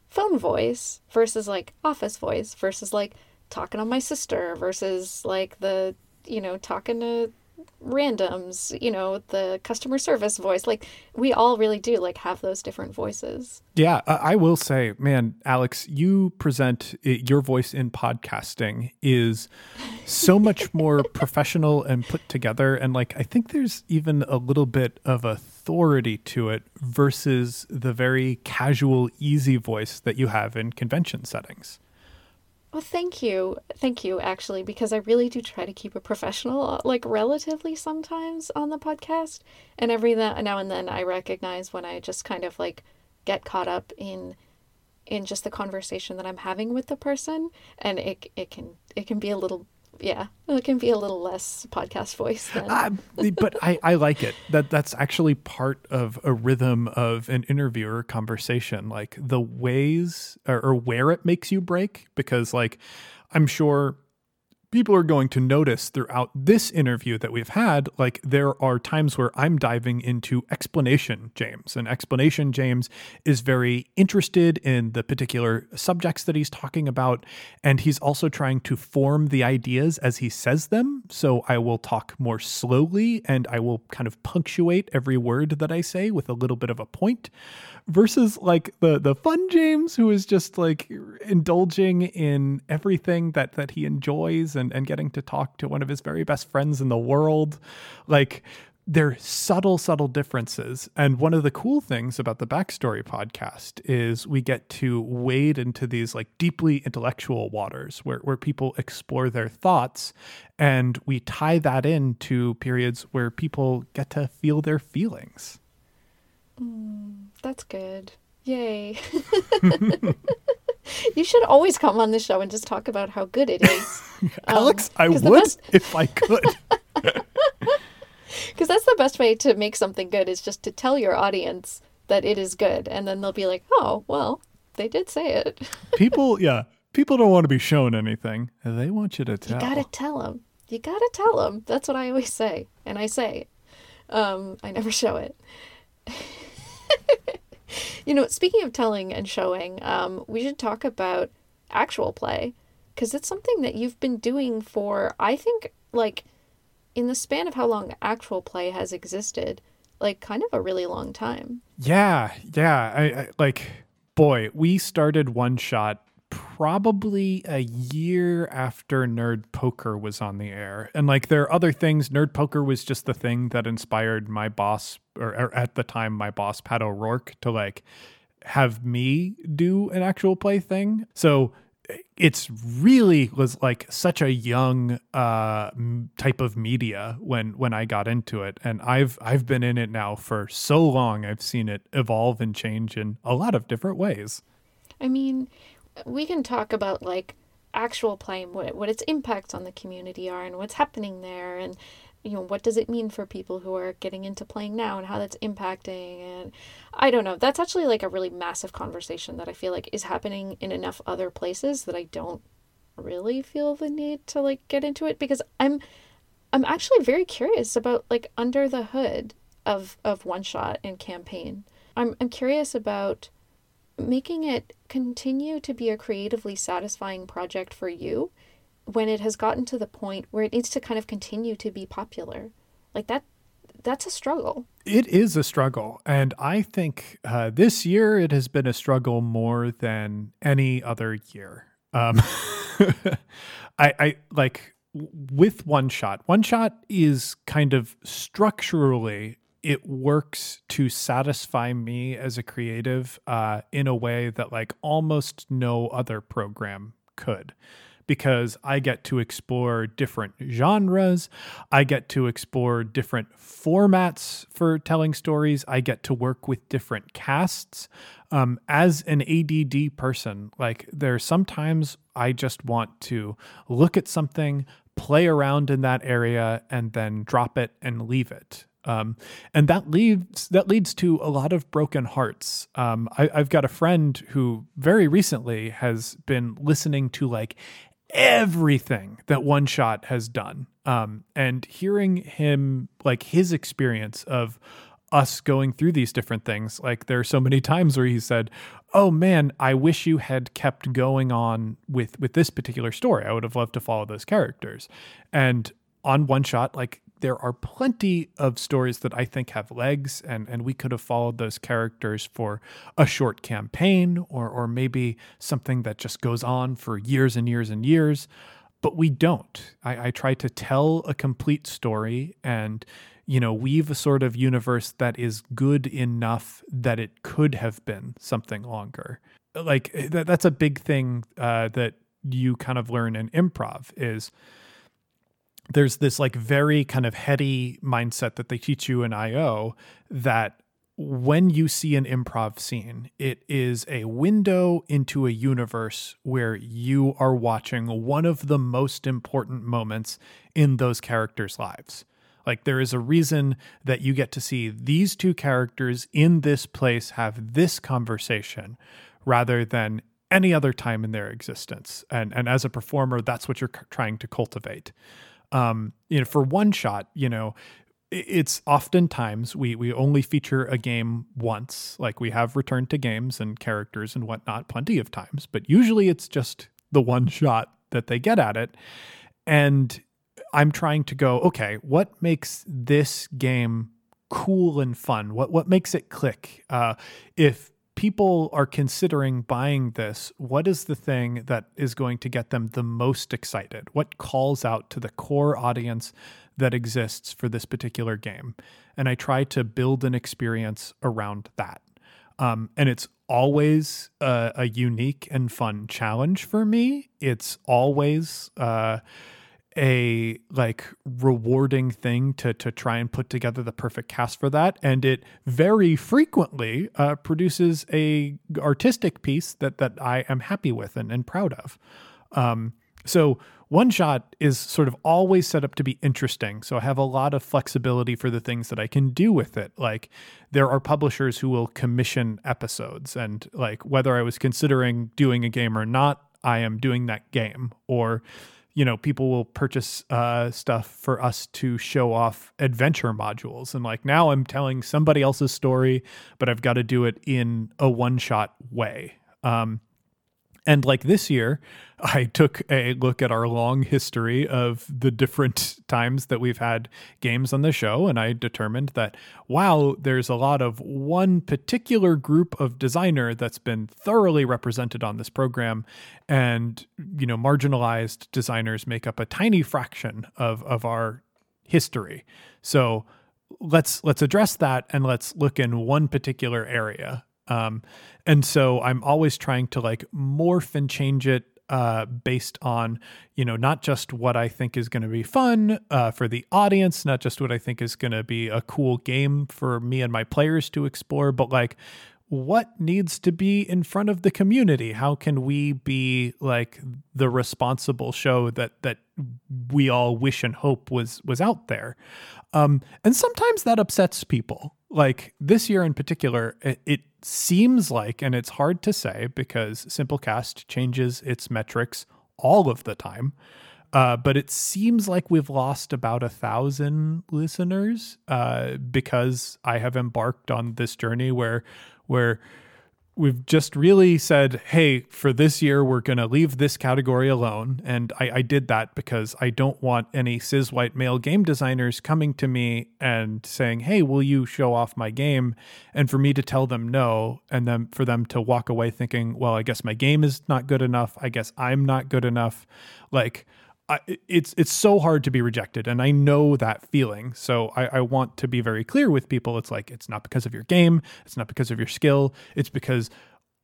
phone voice versus like office voice versus like talking on my sister versus like the you know talking to randoms, you know, the customer service voice. Like we all really do like have those different voices. Yeah, I will say, man, Alex, you present your voice in podcasting is so much more professional and put together and like I think there's even a little bit of authority to it versus the very casual easy voice that you have in convention settings. Well, thank you. Thank you, actually, because I really do try to keep a professional, uh, like relatively sometimes on the podcast. And every now and then I recognize when I just kind of like get caught up in in just the conversation that I'm having with the person and it it can it can be a little yeah, it can be a little less podcast voice. Uh, but I, I like it. That that's actually part of a rhythm of an interviewer conversation, like the ways or, or where it makes you break. Because like I'm sure people are going to notice throughout this interview that we've had, like there are times where I'm diving into explanation James. And explanation James is very interested in the particular subjects that he's talking about. And he's also trying to form the ideas as he says them. So I will talk more slowly and I will kind of punctuate every word that I say with a little bit of a point versus like the the fun James who is just like indulging in everything that that he enjoys and and getting to talk to one of his very best friends in the world like they're subtle subtle differences and one of the cool things about the backstory podcast is we get to wade into these like deeply intellectual waters where, where people explore their thoughts and we tie that into periods where people get to feel their feelings mm. That's good. Yay. you should always come on the show and just talk about how good it is. Alex, um, I would best... if I could. Because that's the best way to make something good is just to tell your audience that it is good. And then they'll be like, oh, well, they did say it. people, yeah, people don't want to be shown anything. They want you to tell. You got to tell them. You got to tell them. That's what I always say. And I say, um, I never show it. you know, speaking of telling and showing, um, we should talk about actual play because it's something that you've been doing for, I think, like in the span of how long actual play has existed, like kind of a really long time. Yeah, yeah. I, I like, boy, we started one shot probably a year after Nerd Poker was on the air. And like there are other things, Nerd Poker was just the thing that inspired my boss, or, or, at the time, my boss, Pat O'Rourke, to like have me do an actual play thing. So it's really was like such a young uh type of media when when I got into it and I've I've been in it now for so long I've seen it evolve and change in a lot of different ways. I mean, we can talk about like actual play and what, what its impacts on the community are and what's happening there and you know what does it mean for people who are getting into playing now and how that's impacting and i don't know. That's actually like a really massive conversation that i feel like is happening in enough other places that i don't really feel the need to like get into it because i'm i'm actually very curious about like under the hood of of one shot and campaign. I'm i'm curious about making it continue to be a creatively satisfying project for you when it has gotten to the point where it needs to kind of continue to be popular. Like that that's a struggle. It is a struggle. And I think uh, this year it has been a struggle more than any other year. Um, I, I like with one shot. One shot is kind of structurally it works to satisfy me as a creative uh, in a way that like almost no other program could because I get to explore different genres. I get to explore different formats for telling stories. I get to work with different casts. Um, as an ADD person, like there's sometimes I just want to look at something, play around in that area, and then drop it and leave it. Um, and that leads that leads to a lot of broken hearts. Um, I, I've got a friend who very recently has been listening to like everything that One Shot has done, um, and hearing him like his experience of us going through these different things. Like there are so many times where he said, "Oh man, I wish you had kept going on with with this particular story. I would have loved to follow those characters." And on one shot, like there are plenty of stories that I think have legs, and, and we could have followed those characters for a short campaign or, or maybe something that just goes on for years and years and years. But we don't. I, I try to tell a complete story and, you know, weave a sort of universe that is good enough that it could have been something longer. Like, that, that's a big thing uh, that you kind of learn in improv is there's this like very kind of heady mindset that they teach you in IO that when you see an improv scene, it is a window into a universe where you are watching one of the most important moments in those characters' lives. Like, there is a reason that you get to see these two characters in this place have this conversation rather than any other time in their existence. And, and as a performer, that's what you're trying to cultivate. Um, you know, for one shot, you know, it's oftentimes we we only feature a game once. Like we have returned to games and characters and whatnot plenty of times but usually it's just the one shot that they get at it. And i'm trying to go okay what makes this game cool and fun? What what makes it click? Uh, if people are considering buying this, what is the thing that is going to get them the most excited? What calls out to the core audience that exists for this particular game. And I try to build an experience around that. Um, and it's always a, unique and fun challenge for me. It's always uh, a like rewarding thing to to try and put together the perfect cast for that, and it very frequently uh, produces a artistic piece that that I am happy with and, and proud of. Um, so one shot is sort of always set up to be interesting. So I have a lot of flexibility for the things that I can do with it. Like there are publishers who will commission episodes and like whether I was considering doing a game or not, I am doing that game or you know people will purchase uh, stuff for us to show off adventure modules. And like now i'm telling somebody else's story but i've got to do it in a one shot way. Um, and like this year, I took a look at our long history of the different times that we've had games on the show, and I determined that, wow, there's a lot of one particular group of designer that's been thoroughly represented on this program. And, you know, marginalized designers make up a tiny fraction of, of our history. So let's let's address that and let's look in one particular area um, and so I'm always trying to like morph and change it uh, based on you know not just what I think is going to be fun uh, for the audience, not just what I think is going to be a cool game for me and my players to explore, but like what needs to be in front of the community? How can we be like the responsible show that that we all wish and hope was was out there? Um and sometimes that upsets people. Like this year in particular it, it seems like and it's hard to say because simplecast changes its metrics all of the time uh, but it seems like we've lost about a thousand listeners uh, because I have embarked on this journey where where we've just really said, hey, for this year, we're going to leave this category alone. And I, I, did that because I don't want any cis white male game designers coming to me and saying, hey, will you show off my game? And for me to tell them no, and then for them to walk away thinking, well, I guess my game is not good enough. I guess I'm not good enough. Like, I, it's it's so hard to be rejected, and I know that feeling. So I, I want to be very clear with people. It's like it's not because of your game, it's not because of your skill. It's because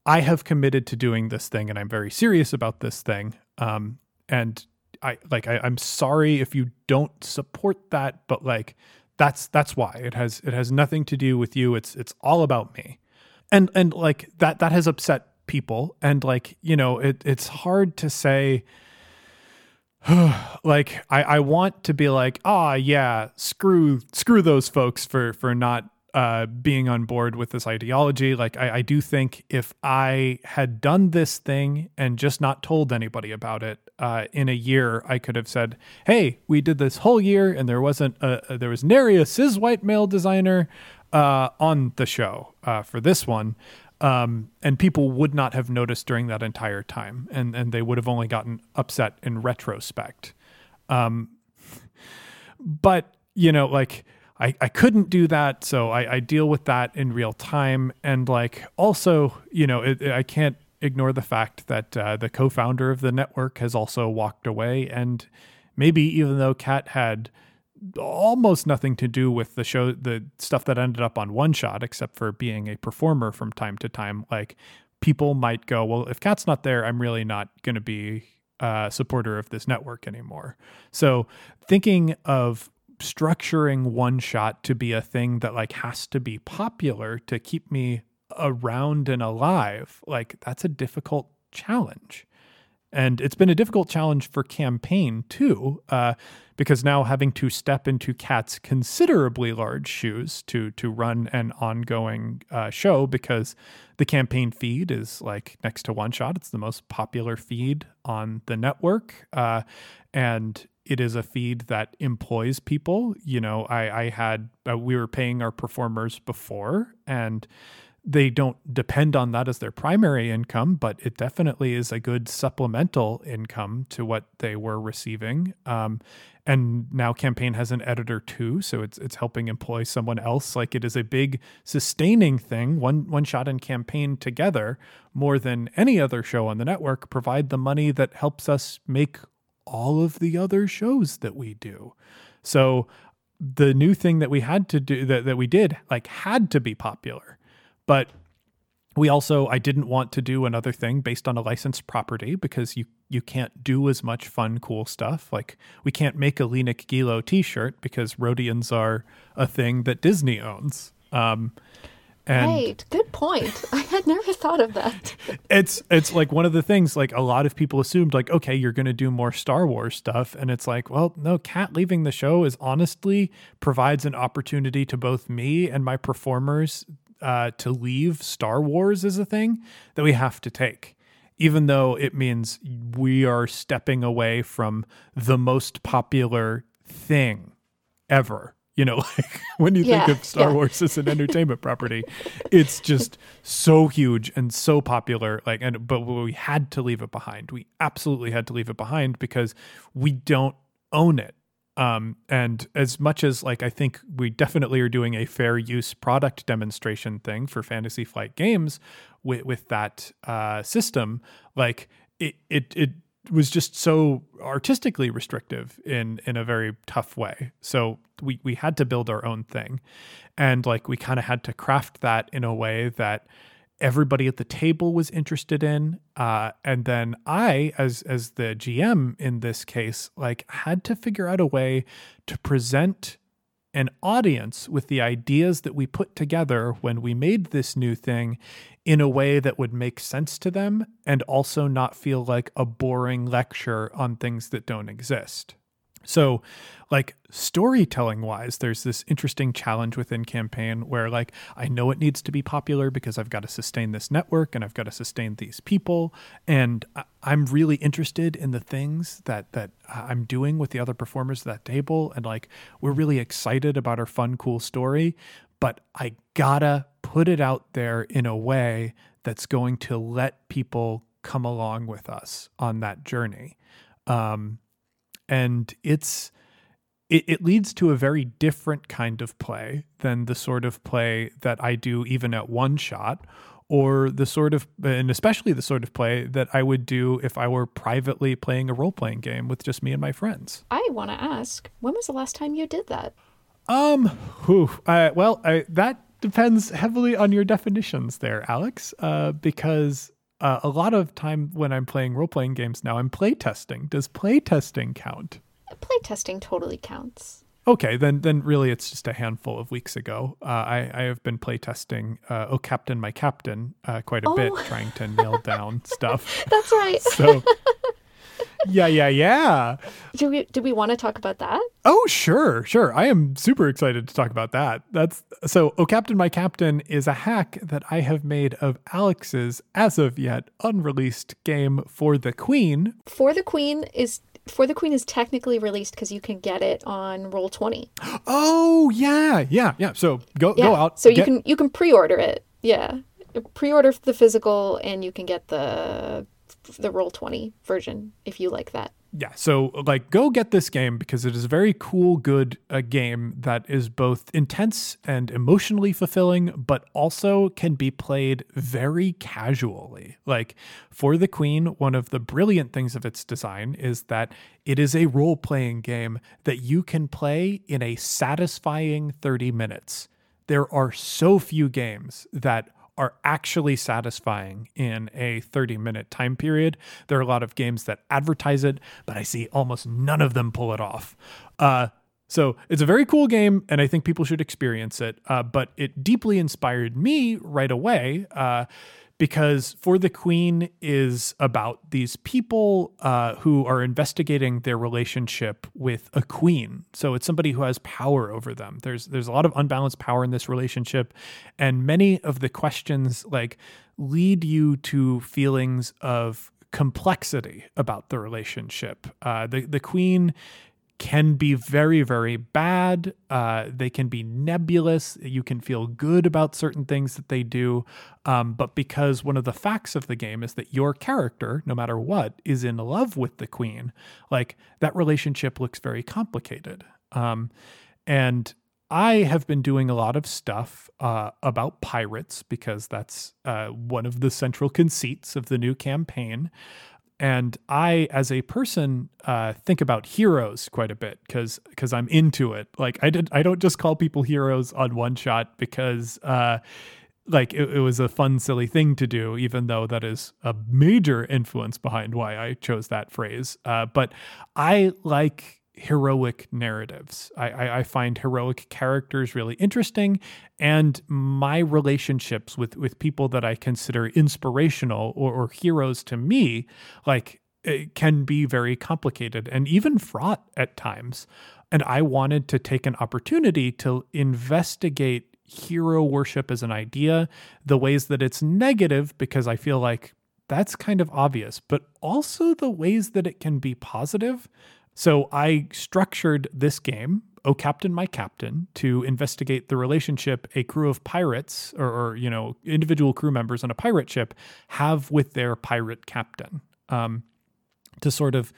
I have committed to doing this thing, and I'm very serious about this thing. Um, and I like I, I'm sorry if you don't support that, but like that's that's why it has it has nothing to do with you. It's it's all about me, and and like that that has upset people, and like you know it it's hard to say like I, I want to be like, ah, oh, yeah, screw screw those folks for for not uh, being on board with this ideology. Like I, I do think if I had done this thing and just not told anybody about it uh, in a year, I could have said, "Hey, we did this whole year, and there wasn't a, there was nary a cis white male designer uh, on the show uh, for this one." Um, and people would not have noticed during that entire time, and and they would have only gotten upset in retrospect. Um, but you know, like I, I couldn't do that, so I, I deal with that in real time, and like also, you know, it, I can't ignore the fact that uh, the co-founder of the network has also walked away, and maybe even though Kat had almost nothing to do with the show, the stuff that ended up on one shot, except for being a performer from time to time. Like people might go, well, if Kat's not there, I'm really not going to be a supporter of this network anymore. So thinking of structuring one shot to be a thing that like has to be popular to keep me around and alive, like that's a difficult challenge. And it's been a difficult challenge for campaign too, uh, because now having to step into Kat's considerably large shoes to to run an ongoing uh, show, because the campaign feed is like next to One Shot. It's the most popular feed on the network, uh, and it is a feed that employs people. You know, I, I had uh, we were paying our performers before, and they don't depend on that as their primary income, but it definitely is a good supplemental income to what they were receiving. Um, and now campaign has an editor too, so it's it's helping employ someone else. Like it is a big sustaining thing. One one shot and campaign together more than any other show on the network provide the money that helps us make all of the other shows that we do. So the new thing that we had to do that, that we did like had to be popular but we also I didn't want to do another thing based on a licensed property because you you can't do as much fun cool stuff. Like we can't make a Lenik Gilo t-shirt because Rodians are a thing that Disney owns. Um, and right. Good point. I had never thought of that. it's it's like one of the things like a lot of people assumed like okay, you're going to do more Star Wars stuff and it's like, well, no, Kat leaving the show is honestly provides an opportunity to both me and my performers uh, to leave Star Wars is a thing that we have to take, even though it means we are stepping away from the most popular thing ever. You know, like when you yeah, think of Star yeah. Wars as an entertainment property, it's just so huge and so popular. Like, and but we had to leave it behind. We absolutely had to leave it behind because we don't own it um, and as much as like I think we definitely are doing a fair use product demonstration thing for Fantasy Flight games with with that uh, system, like it it it was just so artistically restrictive in in a very tough way. So we we had to build our own thing, and like we kind of had to craft that in a way that everybody at the table was interested in uh, and then i as as the gm in this case like had to figure out a way to present an audience with the ideas that we put together when we made this new thing in a way that would make sense to them and also not feel like a boring lecture on things that don't exist so, like storytelling wise, there's this interesting challenge within campaign where, like, I know it needs to be popular because I've got to sustain this network and I've got to sustain these people, and I'm really interested in the things that that I'm doing with the other performers at that table, and like, we're really excited about our fun, cool story, but I gotta put it out there in a way that's going to let people come along with us on that journey. Um, and it's it, it leads to a very different kind of play than the sort of play that I do even at one shot or the sort of and especially the sort of play that I would do if I were privately playing a role playing game with just me and my friends. I want to ask, when was the last time you did that? Um, whew, uh, well, I, that depends heavily on your definitions there, Alex, uh, because uh, a lot of time when I'm playing role playing games now, I'm playtesting. Does playtesting count? Playtesting totally counts. Okay, then then really it's just a handful of weeks ago. Uh, I I have been playtesting uh, Oh Captain My Captain uh, quite a oh. bit, trying to nail down stuff. That's right. So yeah, yeah, yeah. Do we do we want to talk about that? Oh, sure, sure. I am super excited to talk about that. That's so Oh Captain My Captain is a hack that I have made of Alex's as of yet unreleased game for the Queen. For the Queen is for the Queen is technically released because you can get it on Roll Twenty. Oh yeah, yeah, yeah. So go yeah. go out. So get... you can you can pre-order it. Yeah, pre-order the physical, and you can get the the roll 20 version if you like that. Yeah so like go get this game because it is a very cool good uh, game that is both intense and emotionally fulfilling but also can be played very casually. Like for the queen one of the brilliant things of its design is that it is a role-playing game that you can play in a satisfying 30 minutes. There are so few games that are actually satisfying in a 30 minute time period. There are a lot of games that advertise it, but I see almost none of them pull it off. Uh, So it's a very cool game, and I think people should experience it. Uh, but it deeply inspired me right away uh, because For the Queen is about these people uh, who are investigating their relationship with a queen. So it's somebody who has power over them. There's there's a lot of unbalanced power in this relationship, and many of the questions like lead you to feelings of complexity about the relationship. Uh, the the queen can be very, very bad. Uh, they can be nebulous. You can feel good about certain things that they do. Um, but because one of the facts of the game is that your character, no matter what, is in love with the queen, like that relationship looks very complicated. Um, and I have been doing a lot of stuff uh, about pirates because that's uh, one of the central conceits of the new campaign and I, as a person, uh, think about heroes quite a bit because because I'm into it. Like I did, I don't just call people heroes on one shot because uh, like it, it, was a fun, silly thing to do, even though that is a major influence behind why I chose that phrase. Uh, but I like heroic narratives. I, I, I, find heroic characters really interesting, and my relationships with with people that I consider inspirational or, or heroes to me, like eh, can be very complicated and even fraught at times. And I wanted to take an opportunity to investigate hero worship as an idea, the ways that it's negative, because I feel like that's kind of obvious, but also the ways that it can be positive so I structured this game, Oh Captain, My Captain, to investigate the relationship a crew of pirates or, or you know, individual crew members on a pirate ship have with their pirate captain. Um, to sort of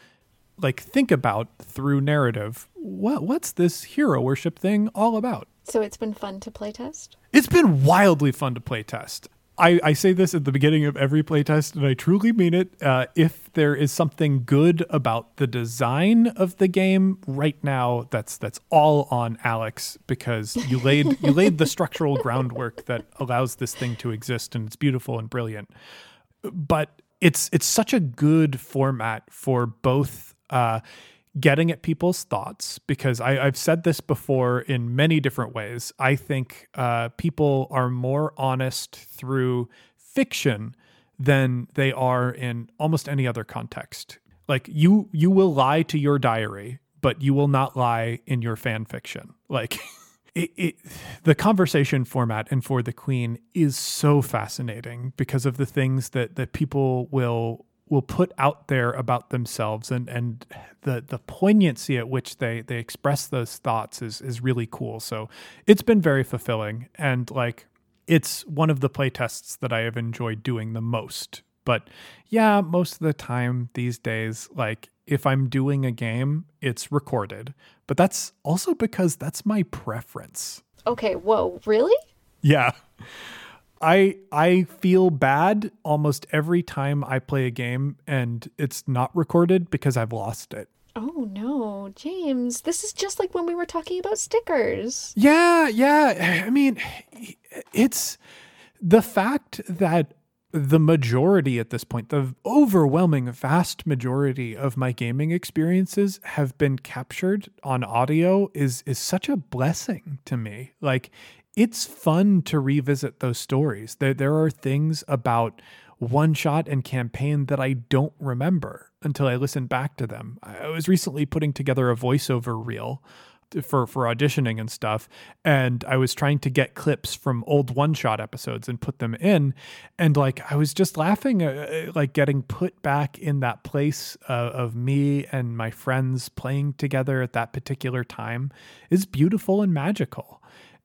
like think about through narrative what what's this hero worship thing all about so it's been fun to playtest it's been wildly fun to playtest I, I say this at the beginning of every playtest, and I truly mean it. Uh, if there is something good about the design of the game right now, that's that's all on Alex because you laid you laid the structural groundwork that allows this thing to exist, and it's beautiful and brilliant. But it's it's such a good format for both. Uh, getting at people's thoughts because I, have said this before in many different ways. I think uh, people are more honest through fiction than they are in almost any other context. Like you, you will lie to your diary, but you will not lie in your fan fiction. Like. It, it, the conversation format and for the queen is so fascinating because of the things that that people will will put out there about themselves and and the the poignancy at which they they express those thoughts is is really cool. So it's been very fulfilling and like it's one of the playtests that I have enjoyed doing the most. But yeah, most of the time these days like if I'm doing a game, it's recorded. But that's also because that's my preference. Okay, whoa, really? Yeah. I I feel bad almost every time I play a game and it's not recorded because I've lost it. Oh no, James, this is just like when we were talking about stickers. Yeah, yeah. I mean, it's the fact that the majority at this point, the overwhelming vast majority of my gaming experiences have been captured on audio is is such a blessing to me. Like it's fun to revisit those stories. There, there are things about one shot and campaign that I don't remember until I listen back to them. I was recently putting together a voiceover reel for for auditioning and stuff and I was trying to get clips from old one shot episodes and put them in and like I was just laughing uh, uh like getting put back in that place uh, of me and my friends playing together at that particular time is beautiful and magical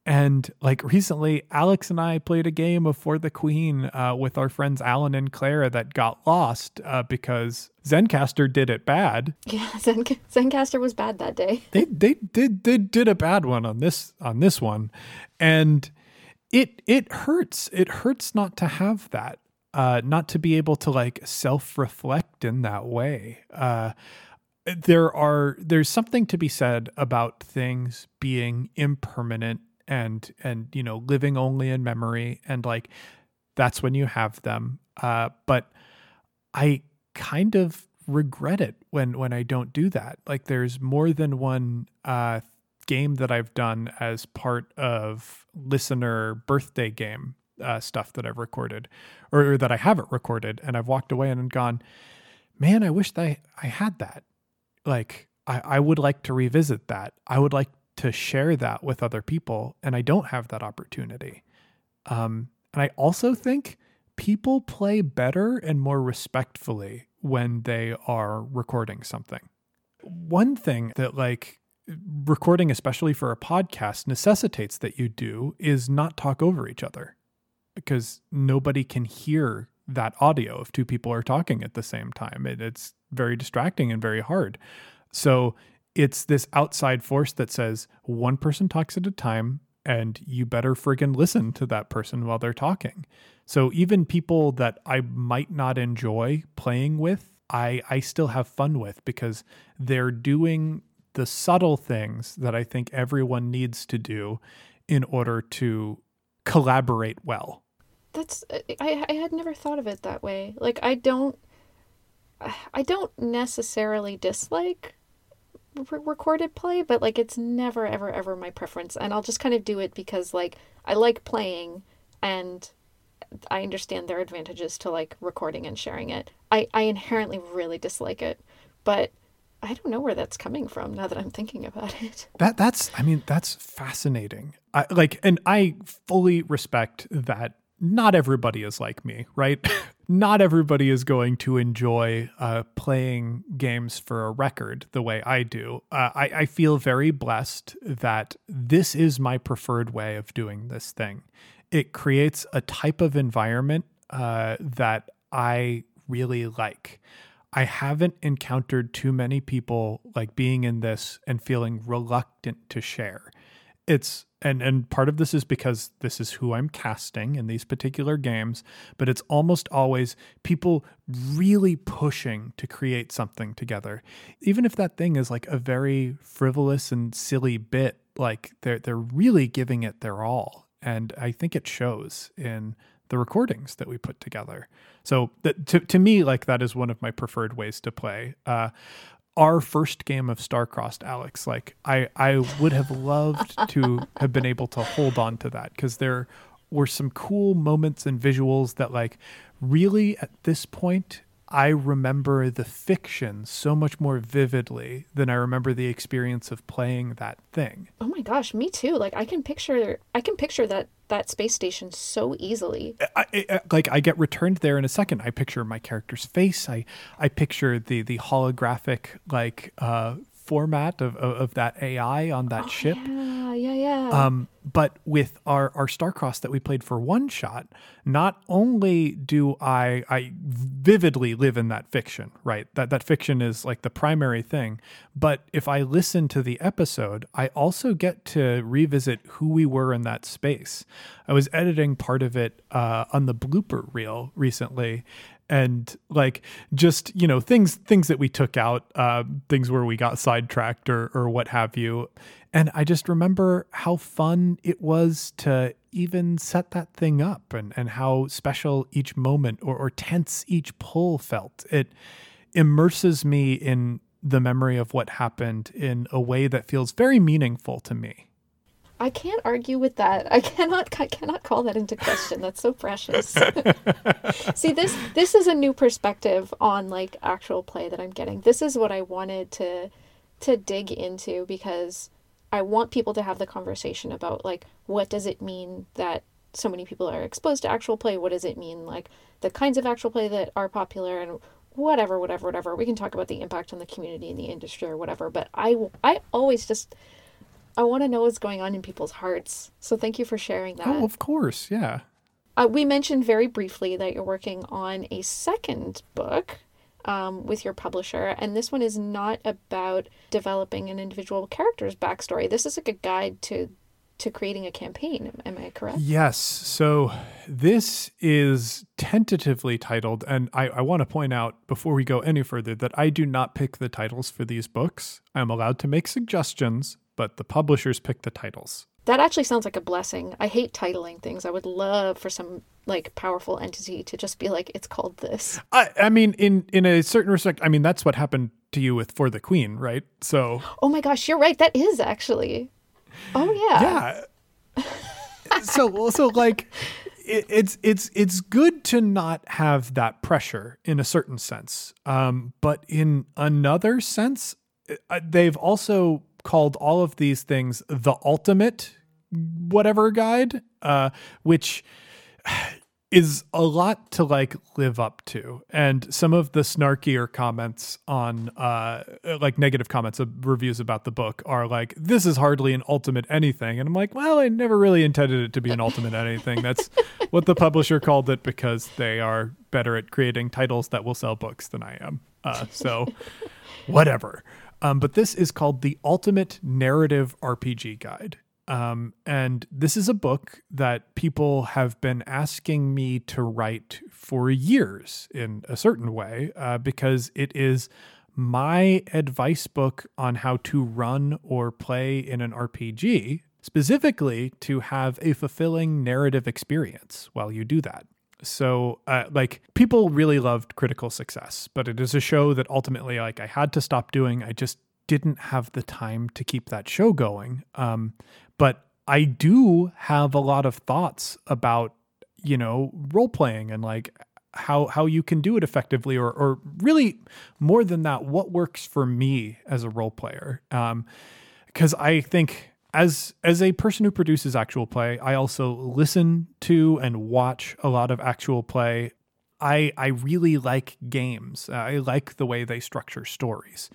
and like recently, Alex and I played a game of For the Queen uh, with our friends Alan and Clara that got lost uh, because Zencastr did it bad. Yeah, Zen- Zencastr was bad that day. they they did they did a bad one on this on this one, and it it hurts. It hurts not to have that, uh, not to be able to like self reflect in that way. Uh, there are there's something to be said about things being impermanent and and you know living only in memory and like that's when you have them uh but i kind of regret it when when i don't do that like there's more than one uh game that I've done as part of listener birthday game uh, stuff that I've recorded or, or, that I haven't recorded. And I've walked away and gone, man, I wish I, I had that. Like, I, I would like to revisit that. I would like to share that with other people. And I don't have that opportunity. Um, and I also think people play better and more respectfully when they are recording something. One thing that, like, recording, especially for a podcast, necessitates that you do is not talk over each other because nobody can hear that audio if two people are talking at the same time. It, it's very distracting and very hard. So it's this outside force that says one person talks at a time and you better friggin' listen to that person while they're talking. So even people that I might not enjoy playing with, I, I still have fun with because they're doing the subtle things that I think everyone needs to do in order to collaborate well. That's uh, I I had never thought of it that way. Like I don't I don't necessarily dislike re- recorded play, but like it's never ever ever my preference and I'll just kind of do it because like I like playing and I understand their advantages to like recording and sharing it. I I inherently really dislike it, but I don't know where that's coming from now that I'm thinking about it. That that's I mean that's fascinating. I like and I fully respect that not everybody is like me, right? not everybody is going to enjoy uh, playing games for a record the way I do. Uh, I, I feel very blessed that this is my preferred way of doing this thing. It creates a type of environment uh, that I really like. I haven't encountered too many people like being in this and feeling reluctant to share. It's and and part of this is because this is who I'm casting in these particular games, but it's almost always people really pushing to create something together. Even if that thing is like a very frivolous and silly bit, like they're they're really giving it their all. And I think it shows in the recordings that we put together. So that, to to me, like that is one of my preferred ways to play. Uh, our first game of Starcrossed, Alex, like I I would have loved to have been able to hold on to that because there were some cool moments and visuals that like really at this point I remember the fiction so much more vividly than I remember the experience of playing that thing. Oh my gosh, me too. Like I can picture I can picture that that space station so easily. I, I, like I get returned there in a second. I picture my character's face. I I picture the the holographic like uh format of, of, of that AI on that oh, ship. Yeah, yeah, yeah. Um, but with our our Starcross that we played for one shot, not only do I I vividly live in that fiction, right? That that fiction is like the primary thing. But if I listen to the episode, I also get to revisit who we were in that space. I was editing part of it uh, on the blooper reel recently, and like just you know things things that we took out uh, things where we got sidetracked or or what have you. And i just remember how fun it was to even set that thing up and and how special each moment or, or tense each pull felt. It immerses me in the memory of what happened in a way that feels very meaningful to me I can't argue with that. I cannot I cannot call that into question. That's so precious. See, this this is a new perspective on like actual play that I'm getting. This is what I wanted to to dig into because I want people to have the conversation about like what does it mean that so many people are exposed to actual play? What does it mean like the kinds of actual play that are popular and whatever whatever whatever. We can talk about the impact on the community and the industry or whatever, but I I always just I want to know what's going on in people's hearts. So thank you for sharing that. Oh, of course. Yeah. Uh, we mentioned very briefly that you're working on a second book um, with your publisher, and this one is not about developing an individual character's backstory. This is like a guide to to creating a campaign. Am I correct? Yes. So this is tentatively titled, and I, I want to point out before we go any further that I do not pick the titles for these books. I'm allowed to make suggestions, but the publishers pick the titles. That actually sounds like a blessing. I hate titling things. I would love for some like powerful entity to just be like, it's called this. I, I mean, in in a certain respect, I mean that's what happened to you with For the Queen, right? So. Oh my gosh, you're right. That is actually. Oh yeah. Yeah. so so like it, it's it's it's good to not have that pressure in a certain sense. Um, but in another sense, uh, they've also called all of these things the ultimate whatever guide, uh, which is a lot to like live up to. And some of the snarkier comments on uh like negative comments of reviews about the book are like this is hardly an ultimate anything. And i'm like well i never really intended it to be an ultimate anything. That's what the publisher called it because they are better at creating titles that will sell books than i am. Uh so whatever um, but this is called the ultimate narrative rpg guide um, and this is a book that people have been asking me to write for years in a certain way uh, because it is my advice book on how to run or play in an RPG, specifically to have a fulfilling narrative experience while you do that. So, uh, like, people really loved Critical Success, but it is a show that ultimately, like, I had to stop doing. I just didn't have the time to keep that show going. Um, but I do have a lot of thoughts about, you know, role playing and like how how you can do it effectively or or really more than that, what works for me as a role player. Um because I think as as a person who produces actual play, I also listen to and watch a lot of actual play. I I really like games. I like the way they structure stories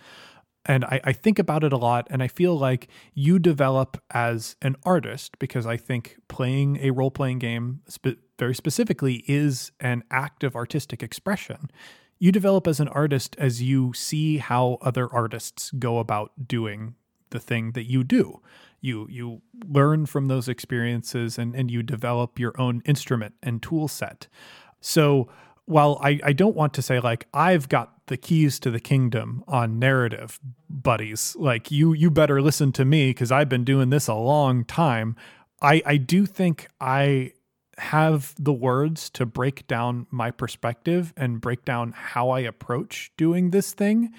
and I, I, think about it a lot and i feel like you develop as an artist because i think playing a role-playing game spe- very specifically is an act of artistic expression you develop as an artist as you see how other artists go about doing the thing that you do you you learn from those experiences and, and you develop your own instrument and tool set so while I, I don't want to say like I've got the keys to the kingdom on narrative, buddies, like you you better listen to me because I've been doing this a long time. I I do think I have the words to break down my perspective and break down how I approach doing this thing.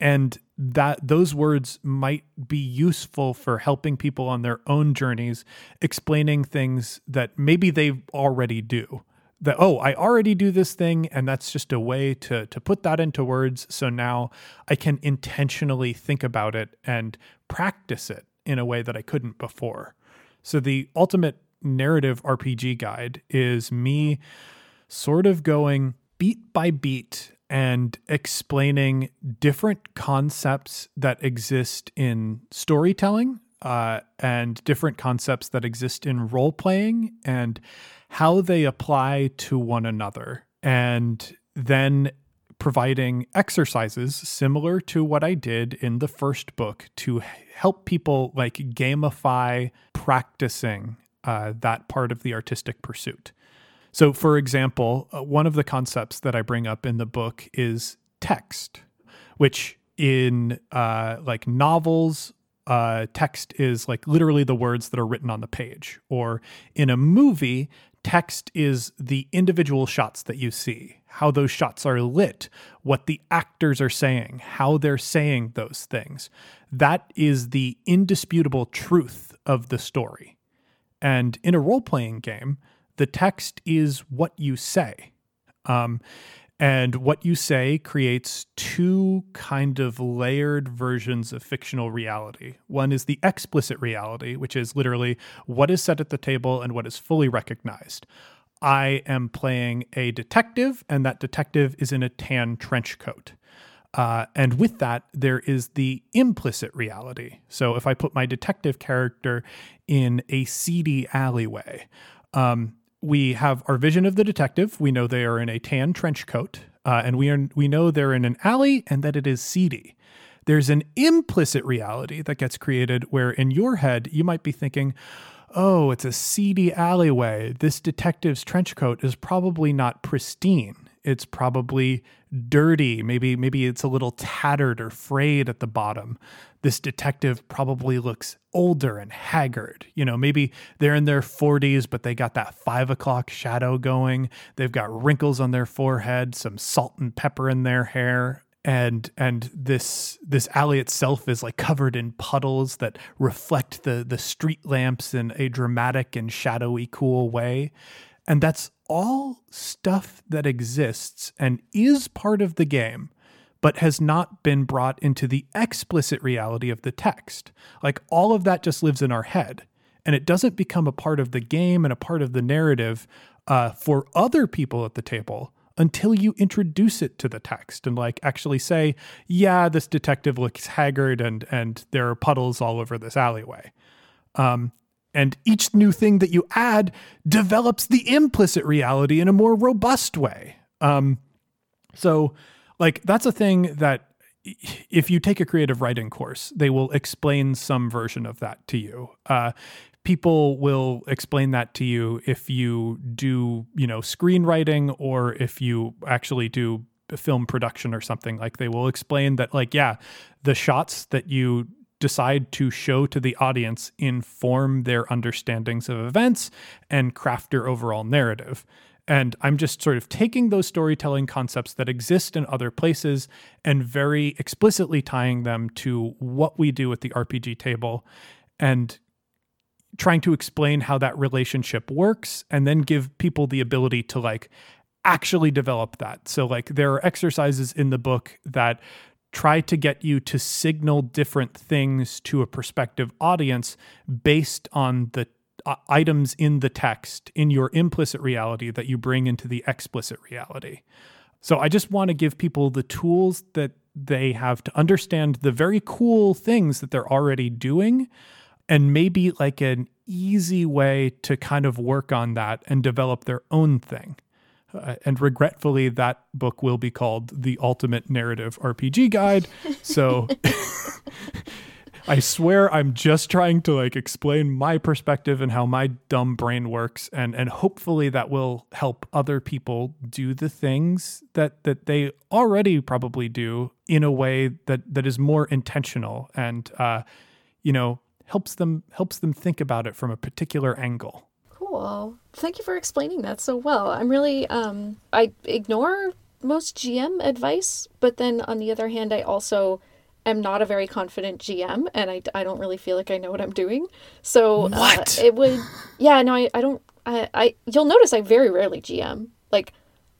And that those words might be useful for helping people on their own journeys, explaining things that maybe they already do. That oh i already do this thing and that's just a way to to put that into words. So now i can intentionally think about it and practice it in a way that i couldn't before. So the ultimate narrative rpg guide is me sort of going beat by beat and explaining different concepts that exist in storytelling uh, and different concepts that exist in role playing and how they apply to one another. And then providing exercises similar to what I did in the first book to help people like gamify practicing uh, that part of the artistic pursuit. So, for example, uh, one of the concepts that I bring up in the book is text, which in uh, like novels, uh, text is like literally the words that are written on the page. Or in a movie, text is the individual shots that you see, how those shots are lit, what the actors are saying, how they're saying those things. That is the indisputable truth of the story. And in a role playing game, the text is what you say. Um, and what you say creates two kind of layered versions of fictional reality. One is the explicit reality, which is literally what is said at the table and what is fully recognized. I am playing a detective, and that detective is in a tan trench coat. Uh, and with that, there is the implicit reality. So if I put my detective character in a seedy alleyway, um, we have our vision of the detective. We know they are in a tan trench coat, uh, and we are we know they're in an alley and that it is seedy. There's an implicit reality that gets created where in your head you might be thinking, "Oh, it's a seedy alleyway. This detective's trench coat is probably not pristine. It's probably dirty. Maybe maybe it's a little tattered or frayed at the bottom. This detective probably looks older and haggard. You know, maybe they're in their 40s, but they got that five o'clock shadow going. They've got wrinkles on their forehead, some salt and pepper in their hair. and and this this alley itself is like covered in puddles that reflect the the street lamps in a dramatic and shadowy cool way and that's all stuff that exists and is part of the game but has not been brought into the explicit reality of the text like all of that just lives in our head and it doesn't become a part of the game and a part of the narrative uh, for other people at the table until you introduce it to the text and like actually say, yeah, this detective looks haggard and and there are puddles all over this alleyway. Um, and each new thing that you add develops the implicit reality in a more robust way. Um, so, like that's a thing that if you take a creative writing course, they will explain some version of that to you. Uh, people will explain that to you if you do, you know, screenwriting or if you actually do film production or something. Like they will explain that, like, yeah, the shots that you decide to show to the audience inform their understandings of events and craft your overall narrative. And I'm just sort of taking those storytelling concepts that exist in other places and very explicitly tying them to what we do at the RPG table and trying to explain how that relationship works and then give people the ability to like actually develop that. So like there are exercises in the book that try to get you to signal different things to a prospective audience based on the uh, items in the text in your implicit reality that you bring into the explicit reality. So I just want to give people the tools that they have to understand the very cool things that they're already doing and maybe like an easy way to kind of work on that and develop their own thing. Uh, and regretfully, that book will be called The Ultimate Narrative RPG Guide. So I swear I'm just trying to like explain my perspective and how my dumb brain works and and hopefully that will help other people do the things that that they already probably do in a way that that is more intentional and uh you know helps them helps them think about it from a particular angle. Cool. Thank you for explaining that so well. I'm really um I ignore most GM advice, but then on the other hand I also am not a very confident GM and I, I don't really feel like I know what I'm doing. So uh, it would yeah, no I, I don't I, I you'll notice I very rarely GM. Like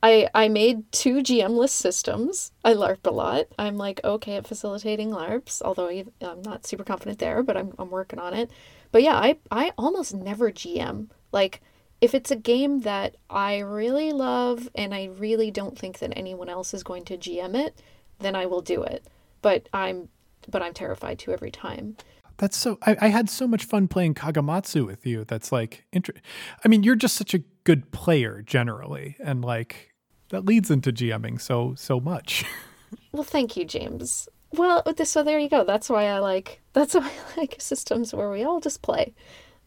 I I made two GM-less systems. I LARP a lot. I'm like okay at facilitating LARPs, although I, am not super confident there, but I'm I'm working on it. But yeah, I I almost never GM. Like if it's a game that I really love and I really don't think that anyone else is going to GM it, then I will do it. But I'm but I'm terrified to every time. That's so. I, I, had so much fun playing Kagematsu with you. That's like, inter- I mean, you're just such a good player generally, and like, that leads into GMing so so much. well, thank you, James. Well, so there you go. That's why I like that's why I like systems where we all just play,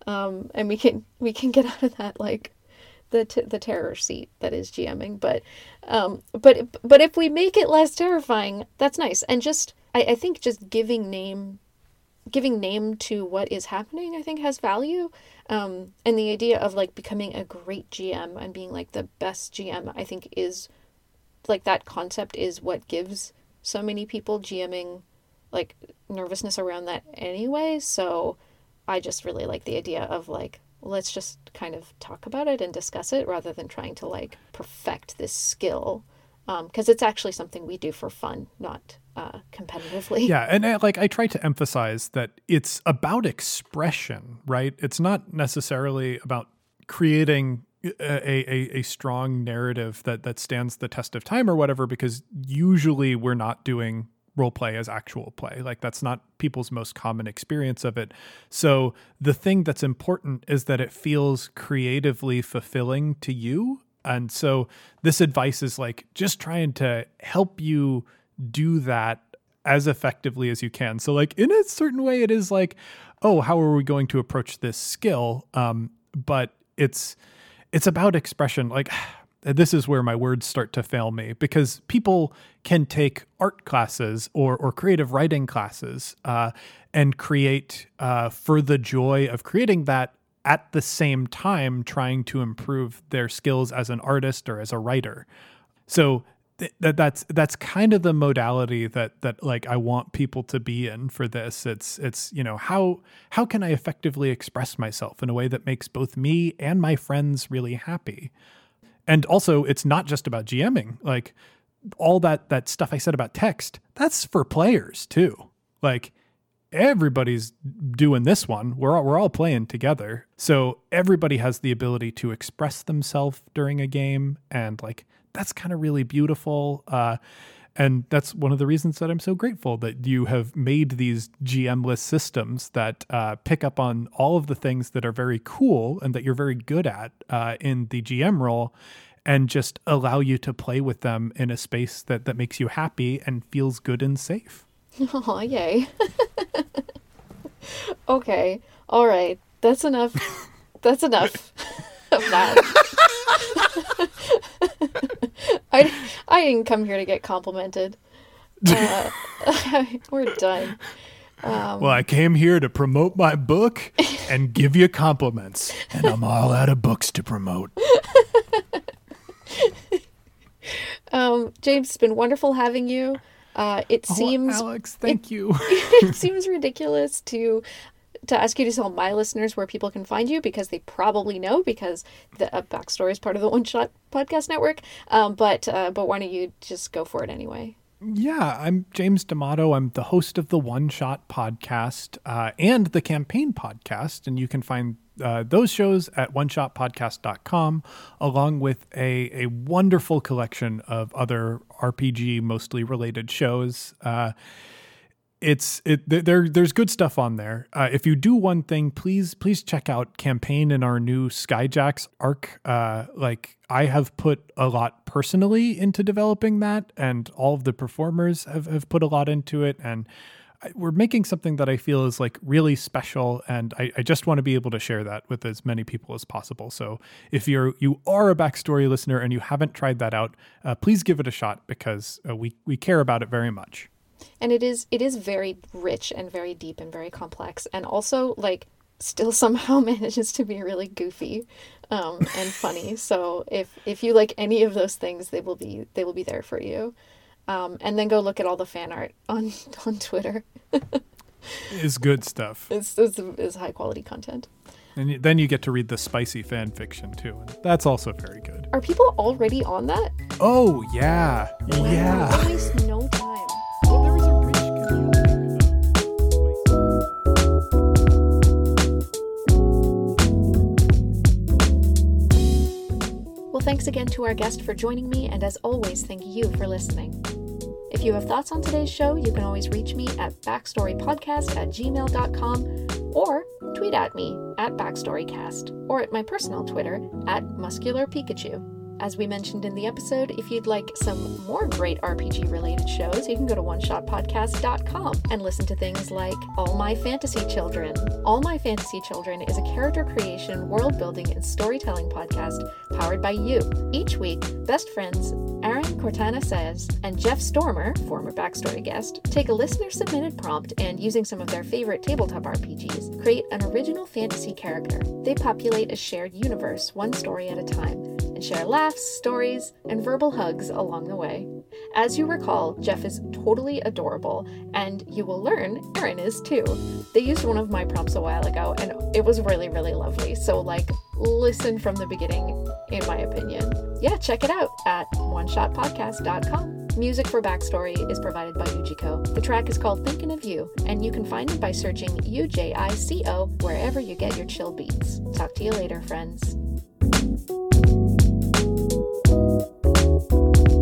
um, and we can we can get out of that like the t- the terror seat that is GMing. But um, but but if we make it less terrifying, that's nice. And just I, I think just giving name giving name to what is happening, I think has value. Um, and the idea of like becoming a great GM and being like the best GM, I think is like that concept is what gives so many people GMing like nervousness around that anyway. So I just really like the idea of like, let's just kind of talk about it and discuss it rather than trying to like perfect this skill. Because um, it's actually something we do for fun, not uh, competitively. Yeah, and uh, like I try to emphasize that it's about expression, right? It's not necessarily about creating a, a, a strong narrative that that stands the test of time or whatever because usually we're not doing role play as actual play like that's not people's most common experience of it so the thing that's important is that it feels creatively fulfilling to you and so this advice is like just trying to help you do that as effectively as you can. So like in a certain way it is like, oh, how are we going to approach this skill? Um, but it's it's about expression. Like this is where my words start to fail me because people can take art classes or or creative writing classes uh, and create uh, for the joy of creating that at the same time trying to improve their skills as an artist or as a writer. So that that's that's kind of the modality that that like I want people to be in for this. It's it's you know how how can I effectively express myself in a way that makes both me and my friends really happy. And also it's not just about GMing. Like all that that stuff I said about text, that's for players too. Like everybody's doing this one. We're all, we're all playing together. So everybody has the ability to express themselves during a game and like that's kind of really beautiful. Uh, and that's one of the reasons that I'm so grateful that you have made these GM-less systems that uh, pick up on all of the things that are very cool and that you're very good at uh, in the GM role, and just allow you to play with them in a space that that makes you happy and feels good and safe. Oh, yay! okay, all right, that's enough. That's enough of that. I, I didn't come here to get complimented. Uh, we're done. Um, well, I came here to promote my book and give you compliments, and I'm all out of books to promote. um, James, it's been wonderful having you. Uh, it oh, seems Alex, thank it, you. it seems ridiculous to to ask you to tell my listeners where people can find you because they probably know because the uh, backstory is part of the One Shot Podcast Network. Um, but uh, but why don't you just go for it anyway? Yeah, I'm James D'Amato. I'm the host of the One Shot Podcast uh, and the Campaign Podcast, and you can find uh, those shows at oneshotpodcast.com, along with a, a wonderful collection of other RPG mostly related shows. Uh, it's it there there's good stuff on there. Uh, if you do one thing, please please check out campaign in our new Skyjacks arc. Uh, like I have put a lot personally into developing that, and all of the performers have have put a lot into it, and we're making something that I feel is like really special, and I, I just want to be able to share that with as many people as possible. So if you're you are a backstory listener and you haven't tried that out, uh, please give it a shot because uh, we we care about it very much and it is it is very rich and very deep and very complex and also like still somehow manages to be really goofy um, and funny so if if you like any of those things they will be they will be there for you um, and then go look at all the fan art on on twitter is good stuff it's, it's, it's high quality content and then you get to read the spicy fan fiction too. And that's also very good. Are people already on that? Oh yeah, wow, yeah. Thanks again to our guest for joining me, and as always, thank you for listening. If you have thoughts on today's show, you can always reach me at backstorypodcast at gmail.com or tweet at me at backstorycast or at my personal Twitter at muscular Pikachu. As we mentioned in the episode, if you'd like some more great RPG related shows, you can go to oneshotpodcast.com and listen to things like All My Fantasy Children. All My Fantasy Children is a character creation, world building, and storytelling podcast powered by you. Each week, best friends Aaron Cortana says and Jeff Stormer, former backstory guest, take a listener submitted prompt and, using some of their favorite tabletop RPGs, create an original fantasy character. They populate a shared universe, one story at a time share laughs, stories, and verbal hugs along the way. As you recall, Jeff is totally adorable, and you will learn Aaron is too. They used one of my prompts a while ago, and it was really, really lovely. So, like, listen from the beginning, in my opinion. Yeah, check it out at oneshotpodcast.com. Music for Backstory is provided by Ujico. The track is called Thinking of You, and you can find it by searching UJICO wherever you get your chill beats. Talk to you later, friends. thank you